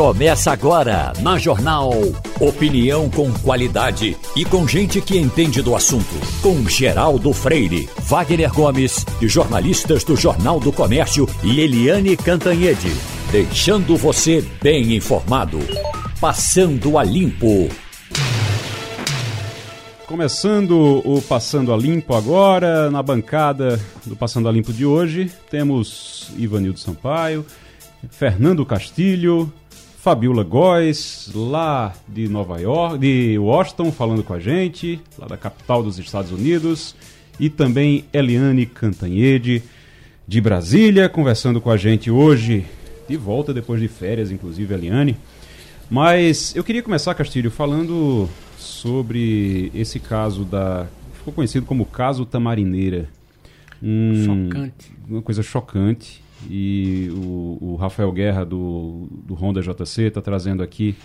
Começa agora na Jornal. Opinião com qualidade e com gente que entende do assunto. Com Geraldo Freire, Wagner Gomes e jornalistas do Jornal do Comércio e Eliane Cantanhede. Deixando você bem informado. Passando a Limpo. Começando o Passando a Limpo agora, na bancada do Passando a Limpo de hoje, temos Ivanildo Sampaio, Fernando Castilho, Fabiola Góes, lá de Nova York, de Washington, falando com a gente, lá da capital dos Estados Unidos, e também Eliane Cantanhede, de Brasília, conversando com a gente hoje, de volta depois de férias, inclusive, Eliane. Mas eu queria começar, Castilho, falando sobre esse caso da. ficou conhecido como caso Tamarineira. Um, chocante. Uma coisa chocante e o, o Rafael Guerra do, do Honda JC está trazendo aqui.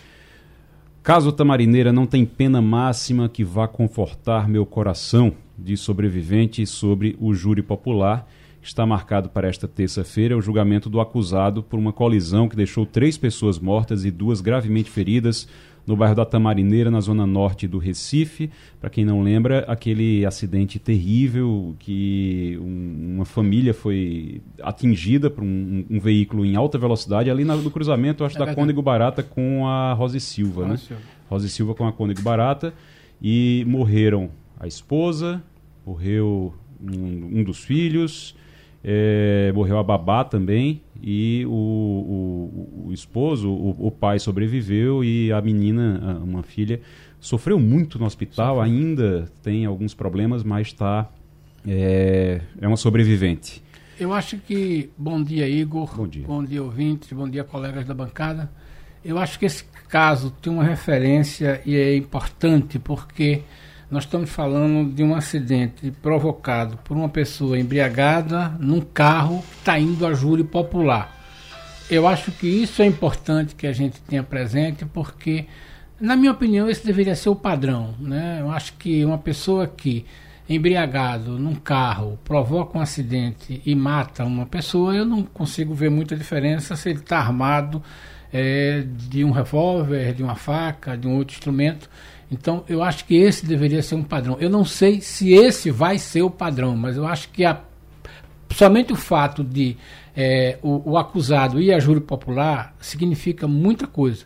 Caso Tamarineira não tem pena máxima que vá confortar meu coração, de sobrevivente sobre o júri popular. Está marcado para esta terça-feira o julgamento do acusado por uma colisão que deixou três pessoas mortas e duas gravemente feridas no bairro da Tamarineira, na zona norte do Recife. Para quem não lembra, aquele acidente terrível que um, uma família foi atingida por um, um, veículo em alta velocidade ali no cruzamento, acho, é da Cônego Barata com a Rose Silva, Rose né? Silva. Rose Silva com a Cônego Barata. E morreram a esposa, morreu um, um dos filhos, é, morreu a babá também e o, o, o esposo, o, o, pai sobreviveu e a menina, uma filha, sofreu muito no hospital, ainda tem alguns problemas, mas está é, é uma sobrevivente. Eu acho que bom dia Igor, bom dia, bom dia ouvintes, bom dia colegas da bancada. Eu acho que esse caso tem uma referência e é importante porque nós estamos falando de um acidente provocado por uma pessoa embriagada num carro que está indo a júri popular. Eu acho que isso é importante que a gente tenha presente, porque, na minha opinião, esse deveria ser o padrão. Né? Eu acho que uma pessoa que, embriagado num carro, provoca um acidente e mata uma pessoa, eu não consigo ver muita diferença se ele está armado é, de um revólver, de uma faca, de um outro instrumento. Então, eu acho que esse deveria ser um padrão. Eu não sei se esse vai ser o padrão, mas eu acho que a, somente o fato de é, o, o, acusado ir a júri popular significa muita coisa.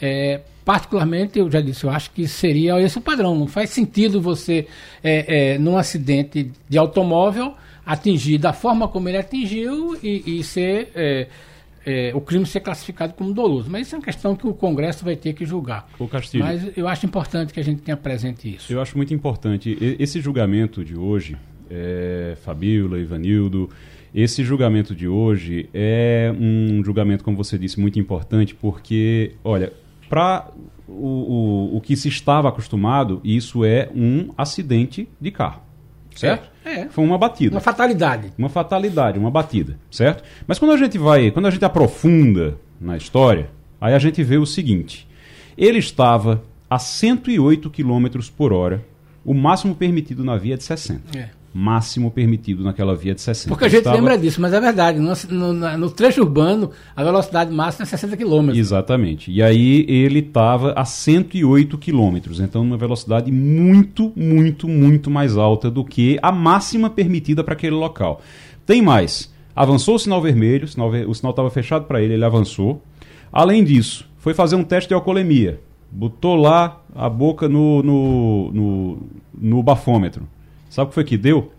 É, particularmente, eu já disse, eu acho que seria esse o padrão. Não faz sentido você, é, é, num acidente de automóvel, atingir da forma como ele atingiu e, e ser é, o crime ser classificado como doloso. Mas isso é uma questão que o Congresso vai ter que julgar. Castilho, Mas eu acho importante que a gente tenha presente isso. Eu acho muito importante. Esse julgamento de hoje, é, Fabíola, Ivanildo, esse julgamento de hoje é um julgamento, como você disse, muito importante, porque, olha, para o, o, o que se estava acostumado, isso é um acidente de carro. Certo? É. Foi uma batida. Uma fatalidade. Uma fatalidade, uma batida, certo? Mas quando a gente vai, quando a gente aprofunda na história, aí a gente vê o seguinte: ele estava a 108 km por hora, o máximo permitido na via é de 60. É máximo permitido naquela via de 60. Porque a gente Estava... lembra disso, mas é verdade. No, no, no, trecho urbano, a velocidade máxima é 60 km. Exatamente. E aí ele estava a 108 km. Então, uma velocidade muito, muito, muito mais alta do que a máxima permitida para aquele local. Tem mais. Avançou o sinal vermelho, o sinal, estava fechado para ele, ele avançou. Além disso, foi fazer um teste de alcoolemia. Botou lá a boca no, no, no, no bafômetro Sabe o que foi que deu?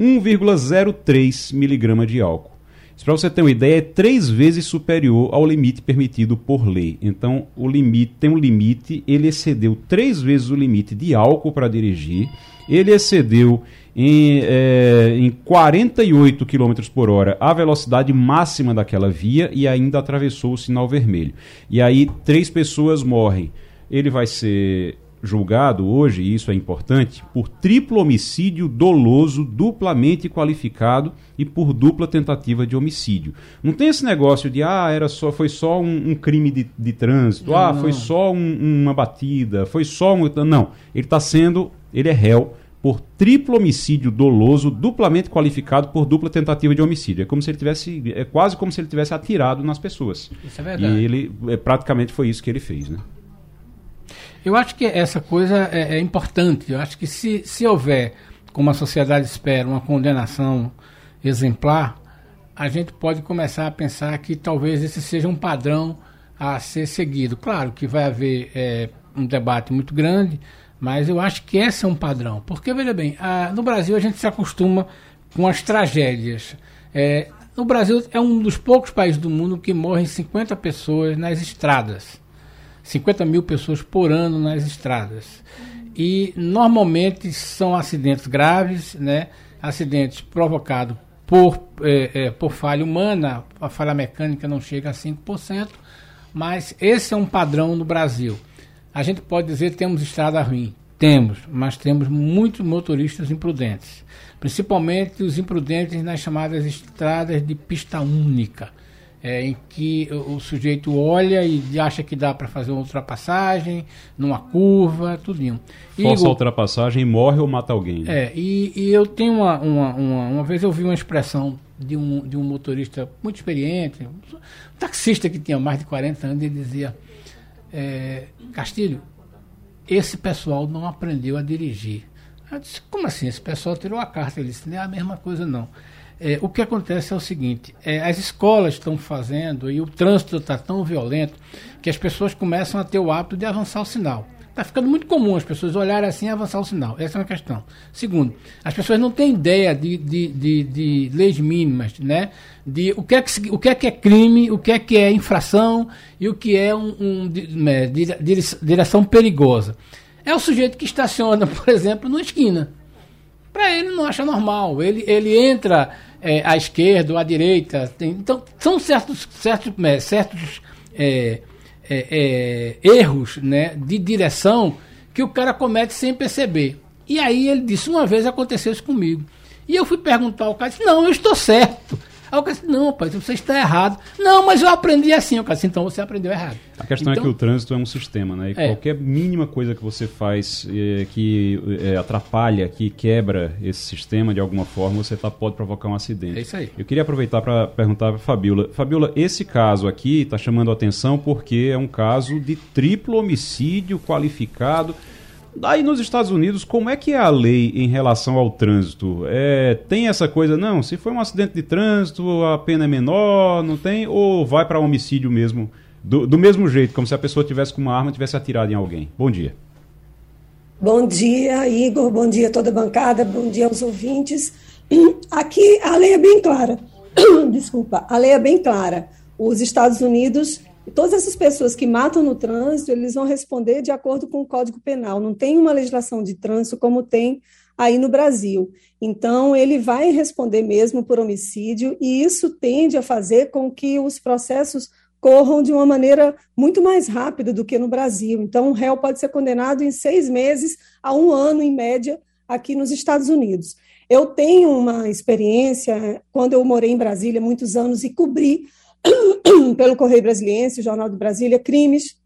1,03 miligrama de álcool. Isso para você ter uma ideia, é três vezes superior ao limite permitido por lei. Então, o limite tem um limite, ele excedeu três vezes o limite de álcool para dirigir, ele excedeu em, é, em 48 km por hora a velocidade máxima daquela via e ainda atravessou o sinal vermelho. E aí, três pessoas morrem. Ele vai ser julgado hoje, e isso é importante, por triplo homicídio doloso, duplamente qualificado e por dupla tentativa de homicídio. Não tem esse negócio de ah, era só, foi só um, um crime de, de trânsito, ah, foi só um, uma batida, foi só um. Não, ele está sendo, ele é réu por triplo homicídio doloso duplamente qualificado por dupla tentativa de homicídio. É como se ele tivesse, é quase como se ele tivesse atirado nas pessoas. Isso é verdade. E ele é, praticamente foi isso que ele fez, né? Eu acho que essa coisa é, é importante. Eu acho que se, se houver, como a sociedade espera, uma condenação exemplar, a gente pode começar a pensar que talvez esse seja um padrão a ser seguido. Claro que vai haver é, um debate muito grande, mas eu acho que esse é um padrão. Porque, veja bem, a, no Brasil a gente se acostuma com as tragédias. É, no Brasil é um dos poucos países do mundo que morrem 50 pessoas nas estradas. 50 mil pessoas por ano nas estradas. E normalmente são acidentes graves, né? acidentes provocados por, é, é, por falha humana, a falha mecânica não chega a 5%, mas esse é um padrão no Brasil. A gente pode dizer que temos estrada ruim. Temos, mas temos muitos motoristas imprudentes. Principalmente os imprudentes nas chamadas estradas de pista única. É, em que o, o, sujeito olha e acha que dá para fazer uma ultrapassagem, numa curva, tudinho. E Falsa ultrapassagem, morre ou mata alguém. Né? É, e, e, eu tenho uma, uma, uma, uma. vez eu vi uma expressão de um, de um motorista muito experiente, um taxista que tinha mais de 40 anos, ele dizia: é, Castilho, esse pessoal não aprendeu a dirigir. Eu disse: Como assim? Esse pessoal tirou a carta. Ele disse: Não é a mesma coisa, não. É, o que acontece é o seguinte: é, as escolas estão fazendo e o trânsito está tão violento que as pessoas começam a ter o hábito de avançar o sinal. Está ficando muito comum as pessoas olharem assim e avançar o sinal. Essa é uma questão. Segundo, as pessoas não têm ideia de, de, de, de leis mínimas, né? De o que, é que, o que é que é crime, o que é que é infração e o que é um, um né, direção perigosa. É o sujeito que estaciona, por exemplo, numa esquina. Para ele não acha normal. Ele, ele entra é, à esquerda ou à direita. Tem, então, são certos, certos, é, certos é, é, erros né, de direção que o cara comete sem perceber. E aí ele disse, uma vez aconteceu isso comigo. E eu fui perguntar ao cara, disse, não, eu estou certo. Aí o cara disse, não, pai, você está errado. Não, mas eu aprendi assim. O cara disse, então você aprendeu errado. A questão então, é que o trânsito é um sistema, né? E é. qualquer mínima coisa que você faz é, que é, atrapalha, que quebra esse sistema de alguma forma, você tá, pode provocar um acidente. É isso aí. Eu queria aproveitar para perguntar para Fabiola. Fabiola, esse caso aqui está chamando a atenção porque é um caso de triplo homicídio qualificado Daí nos Estados Unidos, como é que é a lei em relação ao trânsito? É, tem essa coisa, não, se foi um acidente de trânsito, a pena é menor, não tem? Ou vai para homicídio mesmo, do, do mesmo jeito, como se a pessoa tivesse com uma arma e tivesse atirado em alguém? Bom dia. Bom dia, Igor, bom dia toda a bancada, bom dia aos ouvintes. Aqui a lei é bem clara. Desculpa, a lei é bem clara. Os Estados Unidos todas essas pessoas que matam no trânsito, eles vão responder de acordo com o Código Penal. Não tem uma legislação de trânsito como tem aí no Brasil. Então, ele vai responder mesmo por homicídio, e isso tende a fazer com que os processos corram de uma maneira muito mais rápida do que no Brasil. Então, o réu pode ser condenado em seis meses a um ano, em média, aqui nos Estados Unidos. Eu tenho uma experiência, quando eu morei em Brasília muitos anos e cobri pelo Correio Brasiliense, Jornal do Brasília, crimes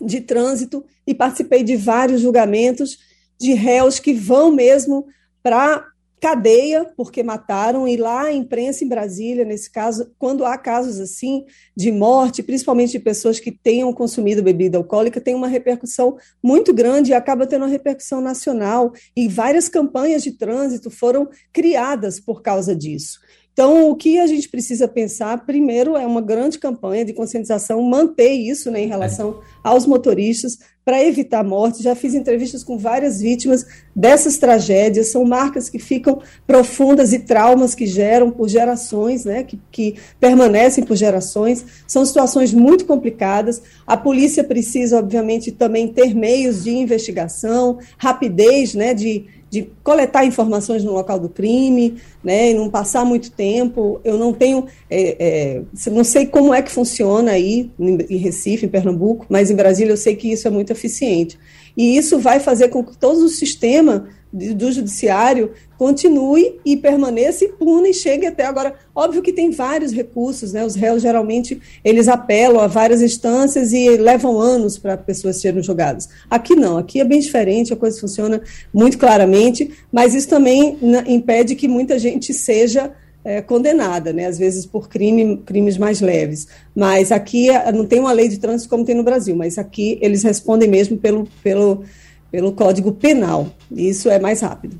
de trânsito e participei de vários julgamentos de réus que vão mesmo para cadeia porque mataram e lá a imprensa em Brasília nesse caso quando há casos assim de morte principalmente de pessoas que tenham consumido bebida alcoólica tem uma repercussão muito grande e acaba tendo uma repercussão nacional. E várias campanhas de trânsito foram criadas por causa disso então, o que a gente precisa pensar, primeiro, é uma grande campanha de conscientização, manter isso né, em relação aos motoristas, para evitar mortes. Já fiz entrevistas com várias vítimas dessas tragédias, são marcas que ficam profundas e traumas que geram por gerações, né, que, que permanecem por gerações. São situações muito complicadas. A polícia precisa, obviamente, também ter meios de investigação, rapidez né, de de coletar informações no local do crime, né, e não passar muito tempo. Eu não tenho, é, é, não sei como é que funciona aí em Recife, em Pernambuco, mas em Brasília eu sei que isso é muito eficiente. E isso vai fazer com que todo o sistema do judiciário continue e permaneça impune e chegue até agora. Óbvio que tem vários recursos, né? Os réus geralmente eles apelam a várias instâncias e levam anos para pessoas serem julgadas. Aqui não, aqui é bem diferente, a coisa funciona muito claramente, mas isso também impede que muita gente seja é, condenada, né? Às vezes por crime, crimes mais leves. Mas aqui é, não tem uma lei de trânsito como tem no Brasil, mas aqui eles respondem mesmo pelo, pelo pelo Código Penal. Isso é mais rápido.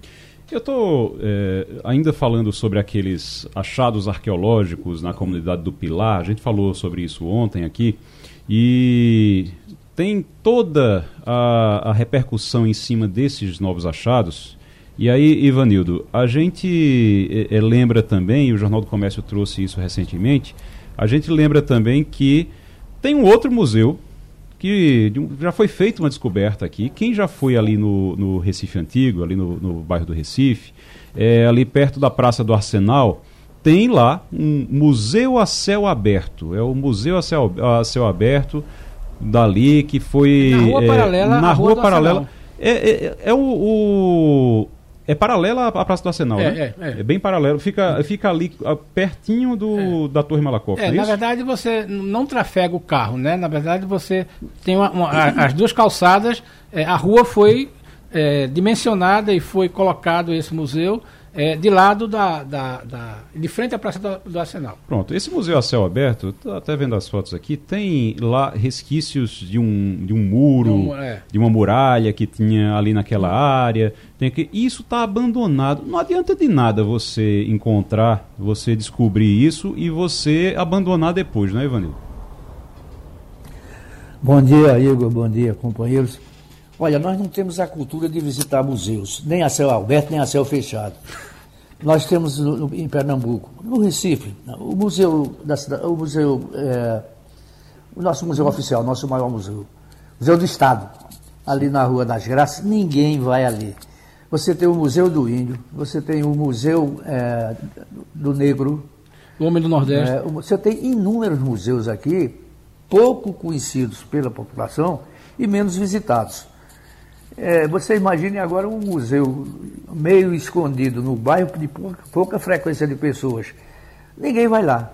Eu estou é, ainda falando sobre aqueles achados arqueológicos na comunidade do Pilar. A gente falou sobre isso ontem aqui. E tem toda a, a repercussão em cima desses novos achados. E aí, Ivanildo, a gente é, é, lembra também, o Jornal do Comércio trouxe isso recentemente, a gente lembra também que tem um outro museu que já foi feita uma descoberta aqui. Quem já foi ali no, no Recife Antigo, ali no, no bairro do Recife, é, ali perto da Praça do Arsenal, tem lá um museu a céu aberto. É o museu a céu, a céu aberto dali que foi na rua é, paralela, na rua paralela. É, é, é, o, o é paralela à Praça do Arsenal, é, né? É, é. é, bem paralelo. Fica, fica ali pertinho do, da Torre Malakoff, é, é Na verdade, você não trafega o carro, né? Na verdade, você tem uma, uma, as duas calçadas. a rua foi dimensionada e foi colocado esse museu é, de lado da, da, da, de frente à Praça do, do, Arsenal. Pronto, esse museu a céu aberto, estou até vendo as fotos aqui, tem lá resquícios de um, de um muro, um, é. de uma muralha que tinha ali naquela área. Tem que, isso está abandonado. Não adianta de nada você encontrar, você descobrir isso e você abandonar depois, não é, Ivanildo? Bom dia, Igor. Bom dia, companheiros. Olha, nós não temos a cultura de visitar museus, nem a céu aberto, nem a céu fechado. Nós temos no, no, em Pernambuco, no Recife, o museu da cidade, o museu, é, o nosso museu oficial, nosso maior museu, Museu do Estado, ali na Rua das Graças, ninguém vai ali. Você tem o Museu do Índio, você tem o Museu é, do Negro. O Homem do Nordeste. É, você tem inúmeros museus aqui, pouco conhecidos pela população e menos visitados. É, você imagine agora um museu meio escondido no bairro de pouca, pouca frequência de pessoas. Ninguém vai lá.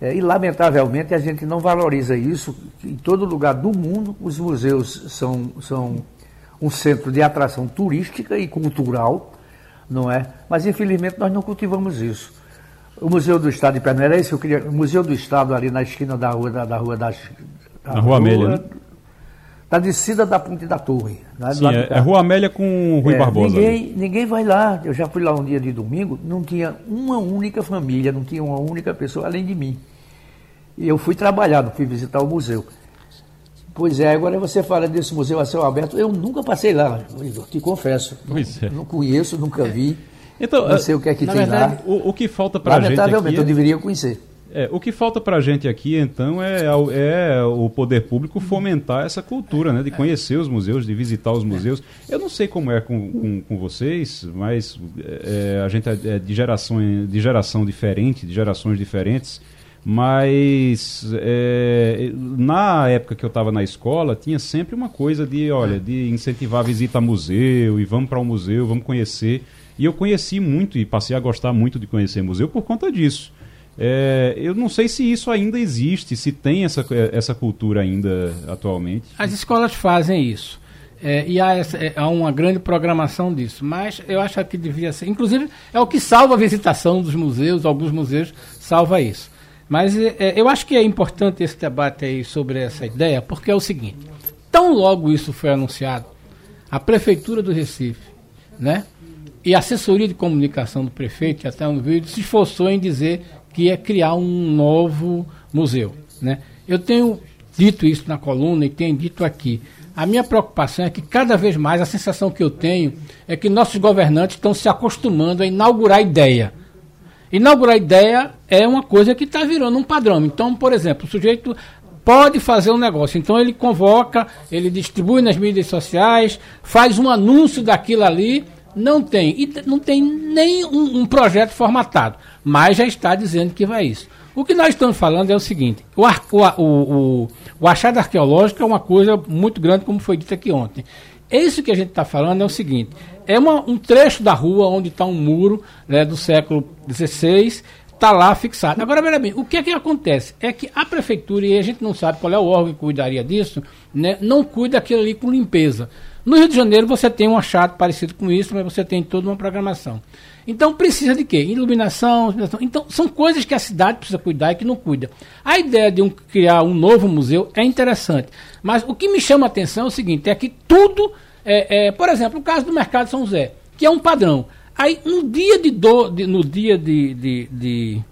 É, e, lamentavelmente, a gente não valoriza isso. Em todo lugar do mundo, os museus são, são um centro de atração turística e cultural, não é? Mas, infelizmente, nós não cultivamos isso. O Museu do Estado de Pernambuco, é eu queria, o Museu do Estado ali na esquina da rua, da, da rua das... Da na Rua Amélia, né? Da descida da Ponte da Torre. Né, Sim, é, é, Rua Amélia com Rui é, Barbosa. Ninguém, ninguém vai lá. Eu já fui lá um dia de domingo, não tinha uma única família, não tinha uma única pessoa além de mim. E eu fui trabalhar, não fui visitar o museu. Pois é, agora você fala desse museu a céu aberto. Eu nunca passei lá, Igor, te confesso. Pois é. Não conheço, nunca vi. Então, não sei o que é que tem verdade, lá. O, o que falta para a gente Lamentavelmente, eu deveria conhecer. É, o que falta para a gente aqui, então, é, é, o poder público fomentar essa cultura, né? De conhecer os museus, de visitar os museus. Eu não sei como é com, com, com vocês, mas é, a gente é de geração, de geração diferente, de gerações diferentes. Mas é, na época que eu estava na escola, tinha sempre uma coisa de, olha, de incentivar a visita a museu e vamos para o um museu, vamos conhecer. E eu conheci muito e passei a gostar muito de conhecer museu por conta disso. É, eu não sei se isso ainda existe, se tem essa, essa cultura ainda atualmente. As escolas fazem isso. É, e há, essa, é, há, uma grande programação disso. Mas eu acho que devia ser. Inclusive, é o que salva a visitação dos museus, alguns museus salva isso. Mas é, é, eu acho que é importante esse debate aí sobre essa ideia, porque é o seguinte: tão logo isso foi anunciado, a Prefeitura do Recife, né? E a assessoria de comunicação do prefeito, até um vídeo, se esforçou em dizer que é criar um novo museu. Né? Eu tenho dito isso na coluna e tenho dito aqui. A minha preocupação é que cada vez mais a sensação que eu tenho é que nossos governantes estão se acostumando a inaugurar ideia. Inaugurar ideia é uma coisa que está virando um padrão. Então, por exemplo, o sujeito pode fazer um negócio. Então ele convoca, ele distribui nas mídias sociais, faz um anúncio daquilo ali não tem. E não tem nem um, um, projeto formatado. Mas já está dizendo que vai isso. O que nós estamos falando é o seguinte: o, o, o, o achado arqueológico é uma coisa muito grande, como foi dito aqui ontem. Isso que a gente está falando é o seguinte: é uma, um trecho da rua onde está um muro né, do século XVI, está lá fixado. Agora, veja bem, o que é que acontece? É que a prefeitura, e a gente não sabe qual é o órgão que cuidaria disso, né, não cuida aquilo ali com limpeza. No Rio de Janeiro você tem um achado parecido com isso, mas você tem toda uma programação. Então precisa de quê? Iluminação, iluminação. Então são coisas que a cidade precisa cuidar e que não cuida. A ideia de um, criar um novo museu é interessante, mas o que me chama a atenção é o seguinte: é que tudo, é, é, por exemplo, o caso do Mercado São José, que é um padrão. Aí no dia de, do, de no dia de, de, de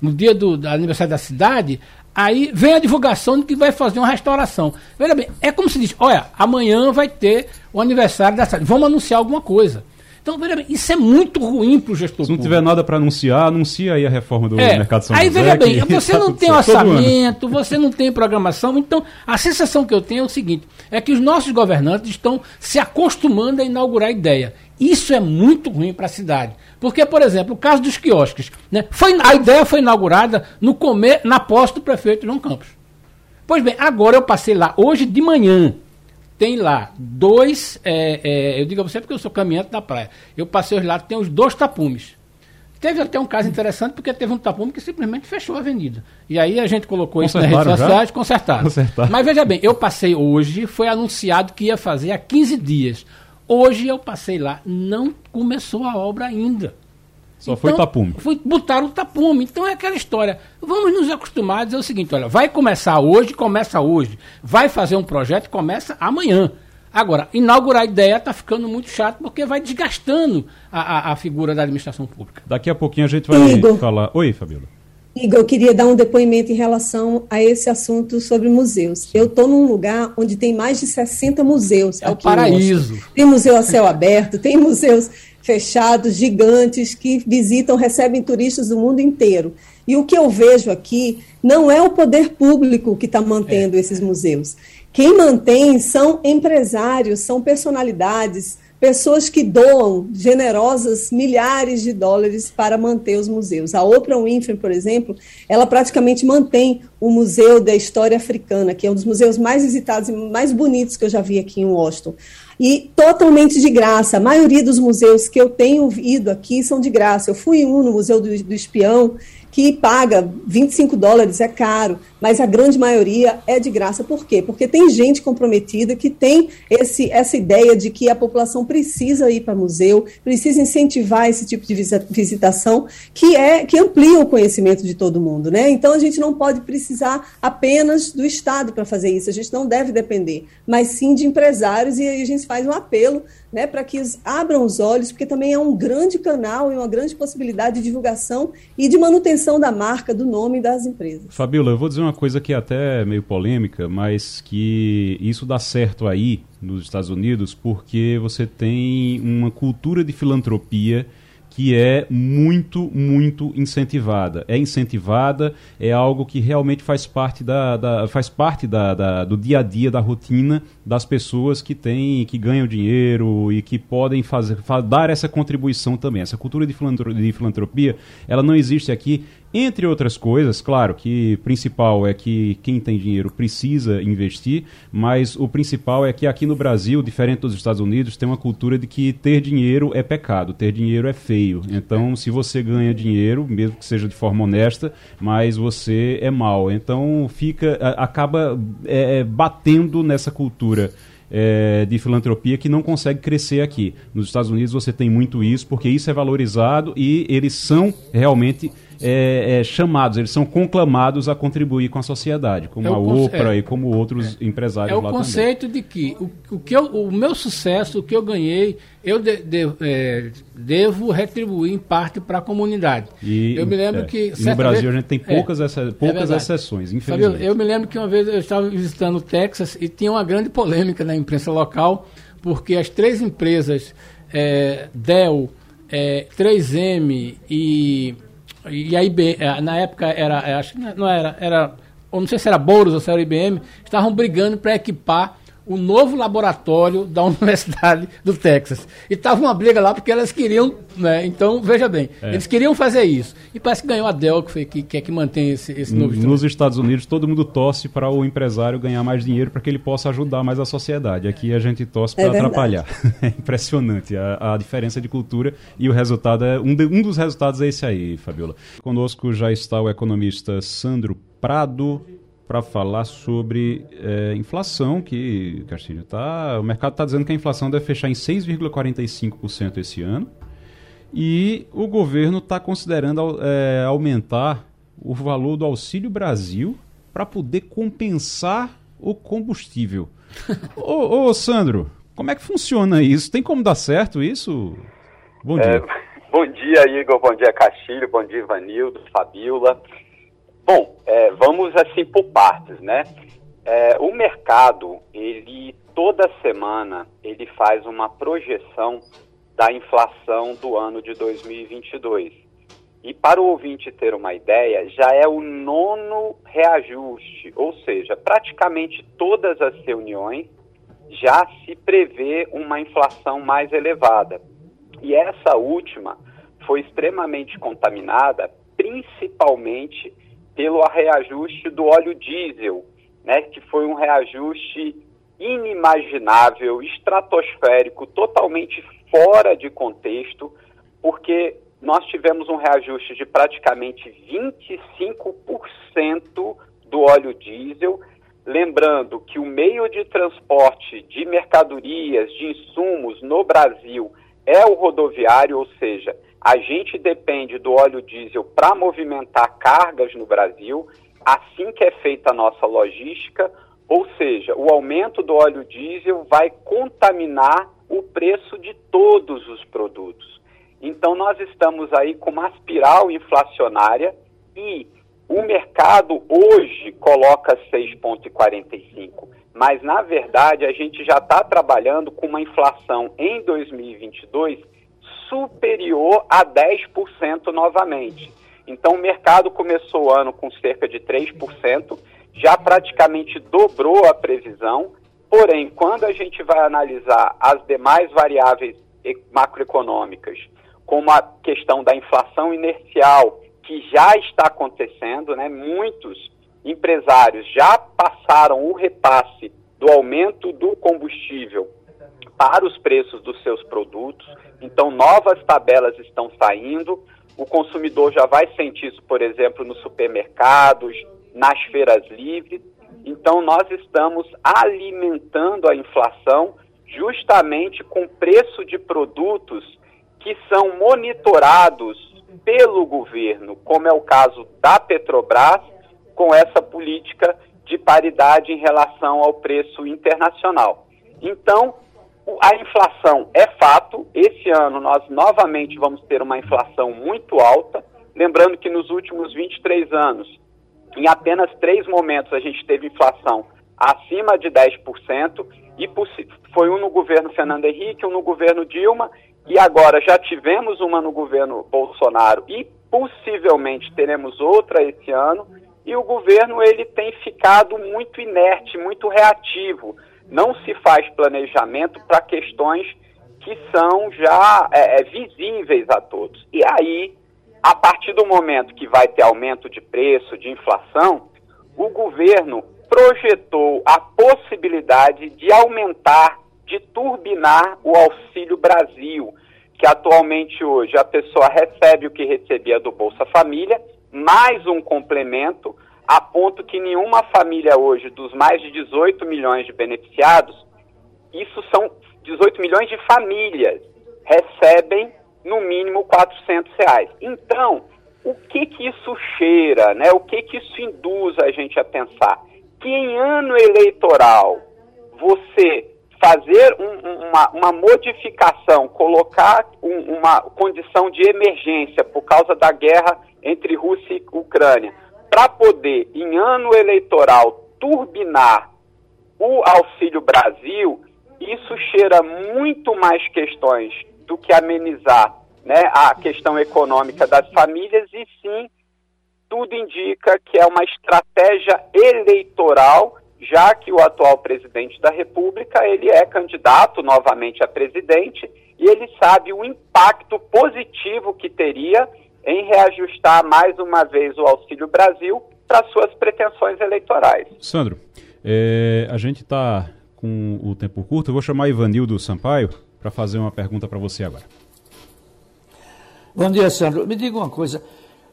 no dia do, aniversário da cidade, Aí vem a divulgação de que vai fazer uma restauração. Veja bem, é como se diz: olha, amanhã vai ter o aniversário da cidade, vamos anunciar alguma coisa. Então, veja bem, isso é muito ruim para o gestor Se não tiver nada para anunciar, anuncia aí a reforma do é, Mercado São Aí José, veja bem, que você tá não tem orçamento, você não tem programação. Então, a sensação que eu tenho é o seguinte: é que os nossos governantes estão se acostumando a inaugurar ideia. Isso é muito ruim para a cidade. Porque, por exemplo, o caso dos quiosques. Né, foi, a ideia foi inaugurada no comer, na posse do prefeito João Campos. Pois bem, agora eu passei lá, hoje de manhã, tem lá dois, é, é, eu digo a você porque eu sou caminhante da praia, eu passei hoje lá, tem os dois tapumes. Teve até um caso interessante, porque teve um tapume que simplesmente fechou a avenida. E aí a gente colocou isso nas redes já? sociais, consertaram. Consertaram. Mas veja bem, eu passei hoje, foi anunciado que ia fazer há 15 dias. Hoje eu passei lá, não começou a obra ainda. Só foi tapume. Foi, botaram o tapume. Então é aquela história. Vamos nos acostumar a dizer o seguinte: olha, vai começar hoje, começa hoje. Vai fazer um projeto, começa amanhã. Agora, inaugurar a ideia está ficando muito chato porque vai desgastando a, a, a figura da administração pública. Daqui a pouquinho a gente vai Igor. falar. Oi, Fabiola. Igor, eu queria dar um depoimento em relação a esse assunto sobre museus. Eu estou num lugar onde tem mais de 60 museus. É o paraíso. Tem museu a céu aberto, tem museus fechados, gigantes, que visitam, recebem turistas do mundo inteiro. E o que eu vejo aqui não é o poder público que está mantendo esses museus. Quem mantém são empresários, são personalidades, pessoas que doam generosas milhares de dólares para manter os museus. A Oprah Winfrey, por exemplo, ela praticamente mantém o Museu da História Africana, que é um dos museus mais visitados e mais bonitos que eu já vi aqui em Washington. E totalmente de graça. A maioria dos museus que eu tenho ido aqui são de graça. Eu fui um no Museu do, do Espião, que paga 25 dólares, é caro, mas a grande maioria é de graça. Por quê? Porque tem gente comprometida que tem esse, essa ideia de que a população precisa ir para museu, precisa incentivar esse tipo de visi- visitação, que é que amplia o conhecimento de todo mundo, né? Então a gente não pode precisar apenas do Estado para fazer isso, a gente não deve depender, mas sim de empresários, e aí a gente faz um apelo né, para que abram os olhos, porque também é um grande canal e uma grande possibilidade de divulgação e de manutenção da marca, do nome das empresas. Fabiola, eu vou dizer uma coisa que é até meio polêmica, mas que isso dá certo aí nos Estados Unidos porque você tem uma cultura de filantropia que é muito, muito incentivada. É incentivada, é algo que realmente faz parte, da, da- faz parte da, da- do dia a dia, da rotina das pessoas que têm, que ganham dinheiro e que podem fazer, fa- dar essa contribuição também. Essa cultura de filantropia, ela não existe aqui, entre outras coisas, claro que principal é que quem tem dinheiro precisa investir, mas o principal é que aqui no Brasil, diferente dos Estados Unidos, tem uma cultura de que ter dinheiro é pecado, ter dinheiro é feio. Então, se você ganha dinheiro, mesmo que seja de forma honesta, mas você é mal. Então, fica acaba é, é, batendo nessa cultura é, de filantropia que não consegue crescer aqui. Nos Estados Unidos você tem muito isso, porque isso é valorizado e eles são realmente é, é, chamados, eles são conclamados a contribuir com a sociedade, como É o a Oprah é. e como outros empresários É o lá conceito de que o, o, que eu, o meu sucesso, o que eu ganhei, eu de- de- é, devo retribuir em parte para a comunidade. também. E, eu me lembro é, que. no Brasil vez- a gente tem É, poucas, exce- poucas exceções, Sabe, infelizmente. eu me lembro que uma vez eu estava visitando o Texas e tinha uma grande polêmica na imprensa local, porque as três empresas, é, Dell, é, 3M e, e a IBM, é, na época era, é, acho que não era, era, ou não sei se era Boulos ou se era IBM, estavam brigando para equipar o novo laboratório da Universidade do Texas. E estava uma briga lá porque elas queriam, né? Então, veja bem, é. eles queriam fazer isso. E parece que ganhou a Dell, que, foi, que, que é que mantém esse, esse novo Nos Estados Unidos, todo mundo torce para o empresário ganhar mais dinheiro para que ele possa ajudar mais a sociedade. Aqui a gente torce para é atrapalhar. É impressionante a, a, diferença de cultura e o resultado é. Um, de, um dos resultados é esse aí, Fabiola. Conosco já está o economista Sandro Prado para falar sobre é, inflação, que, Castilho, tá, o mercado está dizendo que a inflação deve fechar em 6,45% esse ano. E o governo está considerando é, aumentar o valor do Auxílio Brasil para poder compensar o combustível. ô, ô, Sandro, como é que funciona isso? Tem como dar certo isso? Bom dia. É, bom dia, Igor. Bom dia, Castilho. Bom dia, Ivanildo, Fabiola. Bom, é, vamos assim por partes, né? É, o mercado, ele toda semana ele faz uma projeção da inflação do ano de 2022. E para o ouvinte ter uma ideia, já é o nono reajuste, ou seja, praticamente todas as reuniões já se prevê uma inflação mais elevada. E essa última foi extremamente contaminada, principalmente pelo reajuste do óleo diesel, né, que foi um reajuste inimaginável, estratosférico, totalmente fora de contexto, porque nós tivemos um reajuste de praticamente 25% do óleo diesel. Lembrando que o meio de transporte de mercadorias, de insumos no Brasil é o rodoviário, ou seja, a gente depende do óleo diesel para movimentar cargas no Brasil, assim que é feita a nossa logística, ou seja, o aumento do óleo diesel vai contaminar o preço de todos os produtos. Então, nós estamos aí com uma espiral inflacionária e o mercado hoje coloca 6,45, mas na verdade a gente já está trabalhando com uma inflação em 2022 superior a 10% novamente. Então, o mercado começou o ano com cerca de 3%, já praticamente dobrou a previsão, porém, quando a gente vai analisar as demais variáveis macroeconômicas, como a questão da inflação inercial, que já está acontecendo, né? muitos empresários já passaram o repasse do aumento do combustível para os preços dos seus produtos. Então, novas tabelas estão saindo. O consumidor já vai sentir isso, por exemplo, nos supermercados, nas feiras livres. Então, nós estamos alimentando a inflação justamente com preço de produtos que são monitorados pelo governo, como é o caso da Petrobras, com essa política de paridade em relação ao preço internacional. Então, a inflação é fato. Esse ano nós novamente vamos ter uma inflação muito alta. Lembrando que nos últimos 23 anos, em apenas três momentos, a gente teve inflação acima de 10%, e foi um no governo Fernando Henrique, um no governo Dilma, e agora já tivemos uma no governo Bolsonaro e possivelmente teremos outra esse ano, e o governo ele tem ficado muito inerte, muito reativo não se faz planejamento para questões que são já é, é, visíveis a todos. E aí, a partir do momento que vai ter aumento de preço, de inflação, o governo projetou a possibilidade de aumentar, de turbinar o Auxílio Brasil, que atualmente hoje a pessoa recebe o que recebia do Bolsa Família, mais um complemento a ponto que nenhuma família hoje, dos mais de 18 milhões de beneficiados, isso são 18 milhões de famílias, recebem no mínimo 400 reais. Então, o que que isso cheira, né? O que que isso induz a gente a pensar? Que em ano eleitoral, você fazer um, uma, uma, modificação, colocar um, uma condição de emergência por causa da guerra entre Rússia e Ucrânia, para poder, em ano eleitoral, turbinar o Auxílio Brasil, isso cheira muito mais questões do que amenizar né, a questão econômica das famílias, e sim, tudo indica que é uma estratégia eleitoral já que o atual presidente da República ele é candidato novamente a presidente e ele sabe o impacto positivo que teria em reajustar mais uma vez o Auxílio Brasil para suas pretensões eleitorais. Sandro, é, a gente está com o tempo curto, eu vou chamar Ivanildo Sampaio para fazer uma pergunta para você agora. Bom dia, Sandro. Me diga uma coisa.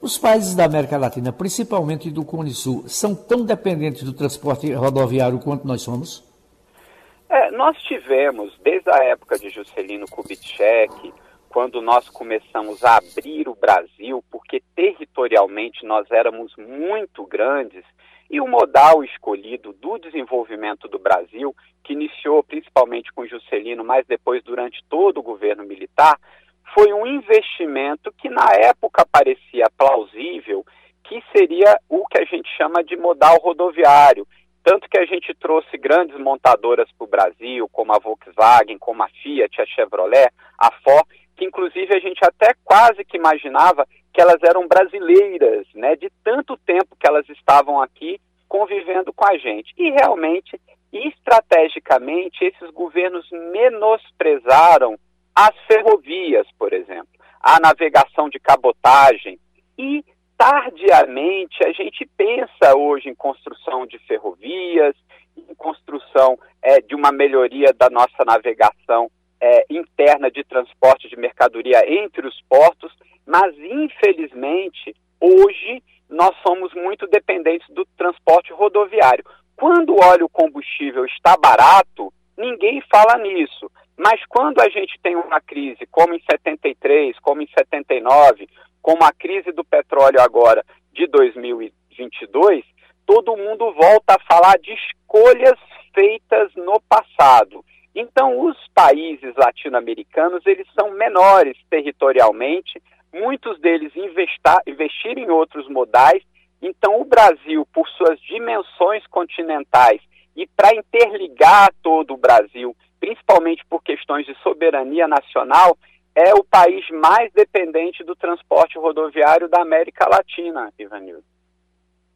Os países da América Latina, principalmente do Cone Sul, são tão dependentes do transporte rodoviário quanto nós somos? É, nós tivemos, desde a época de Juscelino Kubitschek, quando nós começamos a abrir o Brasil, porque territorialmente nós éramos muito grandes, e o modal escolhido do desenvolvimento do Brasil, que iniciou principalmente com Juscelino, mas depois durante todo o governo militar, foi um investimento que na época parecia plausível, que seria o que a gente chama de modal rodoviário. Tanto que a gente trouxe grandes montadoras para o Brasil, como a Volkswagen, como a Fiat, a Chevrolet, a Ford, que inclusive a gente até quase que imaginava que elas eram brasileiras, né, de tanto tempo que elas estavam aqui convivendo com a gente. E realmente, estrategicamente, esses governos menosprezaram as ferrovias, por exemplo, a navegação de cabotagem e tardiamente a gente pensa hoje em construção de ferrovias, em construção é, de uma melhoria da nossa navegação é, interna de transporte de mercadoria entre os portos, mas infelizmente hoje nós somos muito dependentes do transporte rodoviário. Quando o óleo combustível está barato, ninguém fala nisso. Mas quando a gente tem uma crise, como em 73, como em 79, como a crise do petróleo agora de 2022, todo mundo volta a falar de escolhas feitas no passado. Então, os países latino-americanos, eles são menores territorialmente, muitos deles investiram em outros modais. Então, o Brasil, por suas dimensões continentais e para interligar todo o Brasil principalmente por questões de soberania nacional, é o país mais dependente do transporte rodoviário da América Latina, Ivanildo.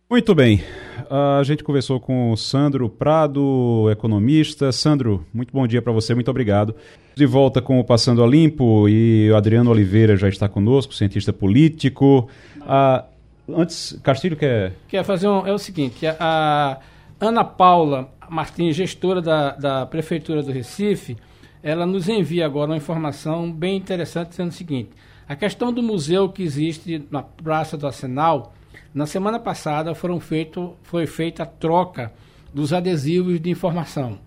Muito bem. A gente conversou com o Sandro Prado, economista. Sandro, muito bom dia para você, muito obrigado. De volta com o Passando a Limpo e o Adriano Oliveira já está conosco, cientista político. Ah, antes, Castilho quer. Quer fazer um. É o seguinte: a Ana Paula Martins, gestora da, da Prefeitura do Recife, ela nos envia agora uma informação bem interessante, dizendo o seguinte: a questão do museu que existe na Praça do Arsenal, na semana passada foram feito, foi feita a troca dos adesivos de informação.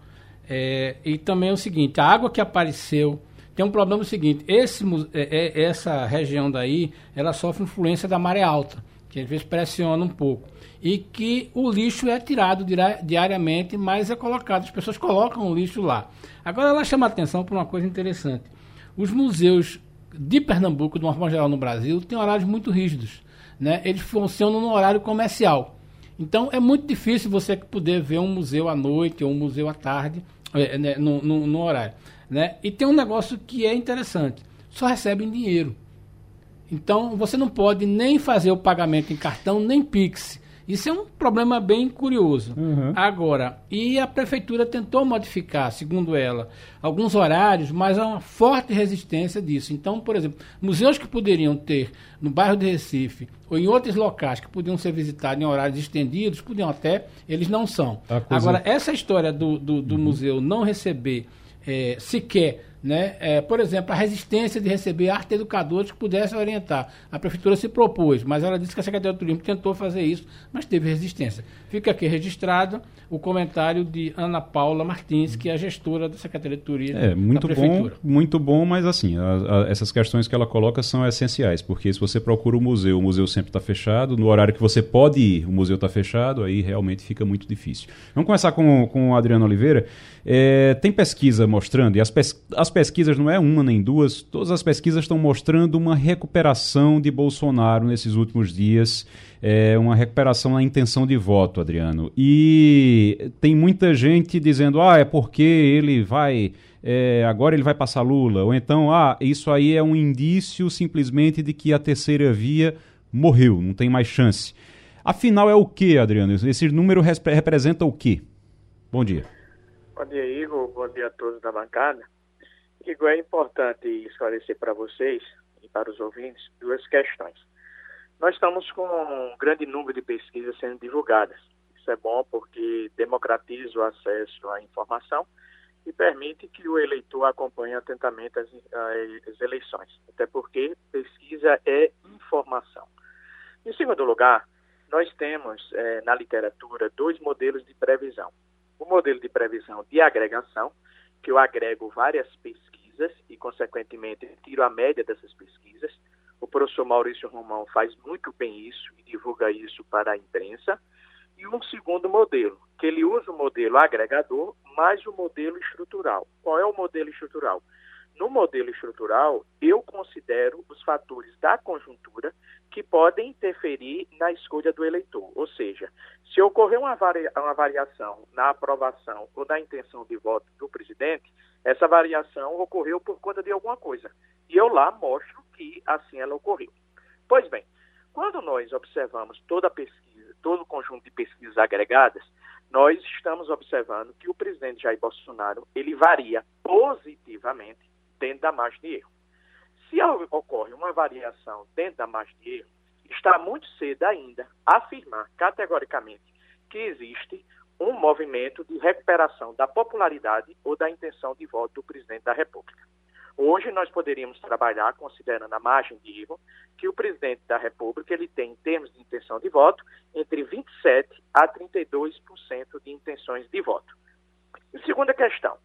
É, e também é o seguinte: a água que apareceu tem um problema seguinte: esse, é, é, essa região daí ela sofre influência da maré alta, que às vezes pressiona um pouco e que o lixo é tirado diariamente, mas é colocado. As pessoas colocam o lixo lá. Agora ela chama a atenção para uma coisa interessante. Os museus de Pernambuco, de uma forma geral no Brasil, têm horários muito rígidos. Né? Eles funcionam no horário comercial. Então é muito difícil você poder ver um museu à noite ou um museu à tarde, é, né, no, no, no horário. Né? E tem um negócio que é interessante: só recebem dinheiro. Então você não pode nem fazer o pagamento em cartão, nem Pix. Isso é um problema bem curioso. Uhum. Agora, e a prefeitura tentou modificar, segundo ela, alguns horários, mas há uma forte resistência disso. Então, por exemplo, museus que poderiam ter no bairro de Recife ou em outros locais que podiam ser visitados em horários estendidos, podiam até, eles não são. Agora, essa história do, do, do uhum. museu não receber é, sequer né? É, por exemplo, a resistência de receber arte educadores que pudessem orientar. A prefeitura se propôs, mas ela disse que a Secretaria do Turismo tentou fazer isso, mas teve resistência. Fica aqui registrado o comentário de Ana Paula Martins, que é a gestora da Secretaria de Turismo é, muito da Prefeitura. Bom, muito bom, mas assim, a, a, essas questões que ela coloca são essenciais, porque se você procura o museu, o museu sempre está fechado, no horário que você pode ir, o museu está fechado, aí realmente fica muito difícil. Vamos começar com, com o Adriano Oliveira. É, tem pesquisa mostrando, e as, pes as pesquisas não é uma nem duas, todas as pesquisas estão mostrando uma recuperação de Bolsonaro nesses últimos dias, é, uma recuperação na intenção de voto, Adriano. E tem muita gente dizendo, ah, é porque ele vai. É, agora ele vai passar Lula, ou então, ah, isso aí é um indício simplesmente de que a terceira via morreu, não tem mais chance. Afinal, é o que, Adriano? Esse número representa o que? Bom dia. Bom dia, Igor. Bom dia a todos da bancada. Igor, é importante esclarecer para vocês e para os ouvintes duas questões. Nós estamos com um grande número de pesquisas sendo divulgadas. Isso é bom porque democratiza o acesso à informação e permite que o eleitor acompanhe atentamente as, as eleições. Até porque pesquisa é informação. Em segundo lugar, nós temos é, na literatura dois modelos de previsão. O modelo de previsão de agregação, que eu agrego várias pesquisas e, consequentemente, tiro a média dessas pesquisas. O professor Maurício Romão faz muito bem isso e divulga isso para a imprensa. E um segundo modelo, que ele usa o modelo agregador mais o modelo estrutural. Qual é o modelo estrutural? No modelo estrutural, eu considero os fatores da conjuntura que podem interferir na escolha do eleitor. Ou seja, se ocorrer uma, uma variação na aprovação ou na intenção de voto do presidente, essa variação ocorreu por conta de alguma coisa. E eu lá mostro que assim ela ocorreu. Pois bem, quando nós observamos toda a pesquisa, todo o conjunto de pesquisas agregadas, nós estamos observando que o presidente Jair Bolsonaro ele varia positivamente dentro da margem de erro. Se ocorre uma variação dentro da margem de erro, está muito cedo ainda afirmar categoricamente que existe um movimento de recuperação da popularidade ou da intenção de voto do presidente da República. Hoje nós poderíamos trabalhar considerando a margem de erro que o presidente da República ele tem em termos de intenção de voto entre 27 a 32% de intenções de voto. E segunda questão,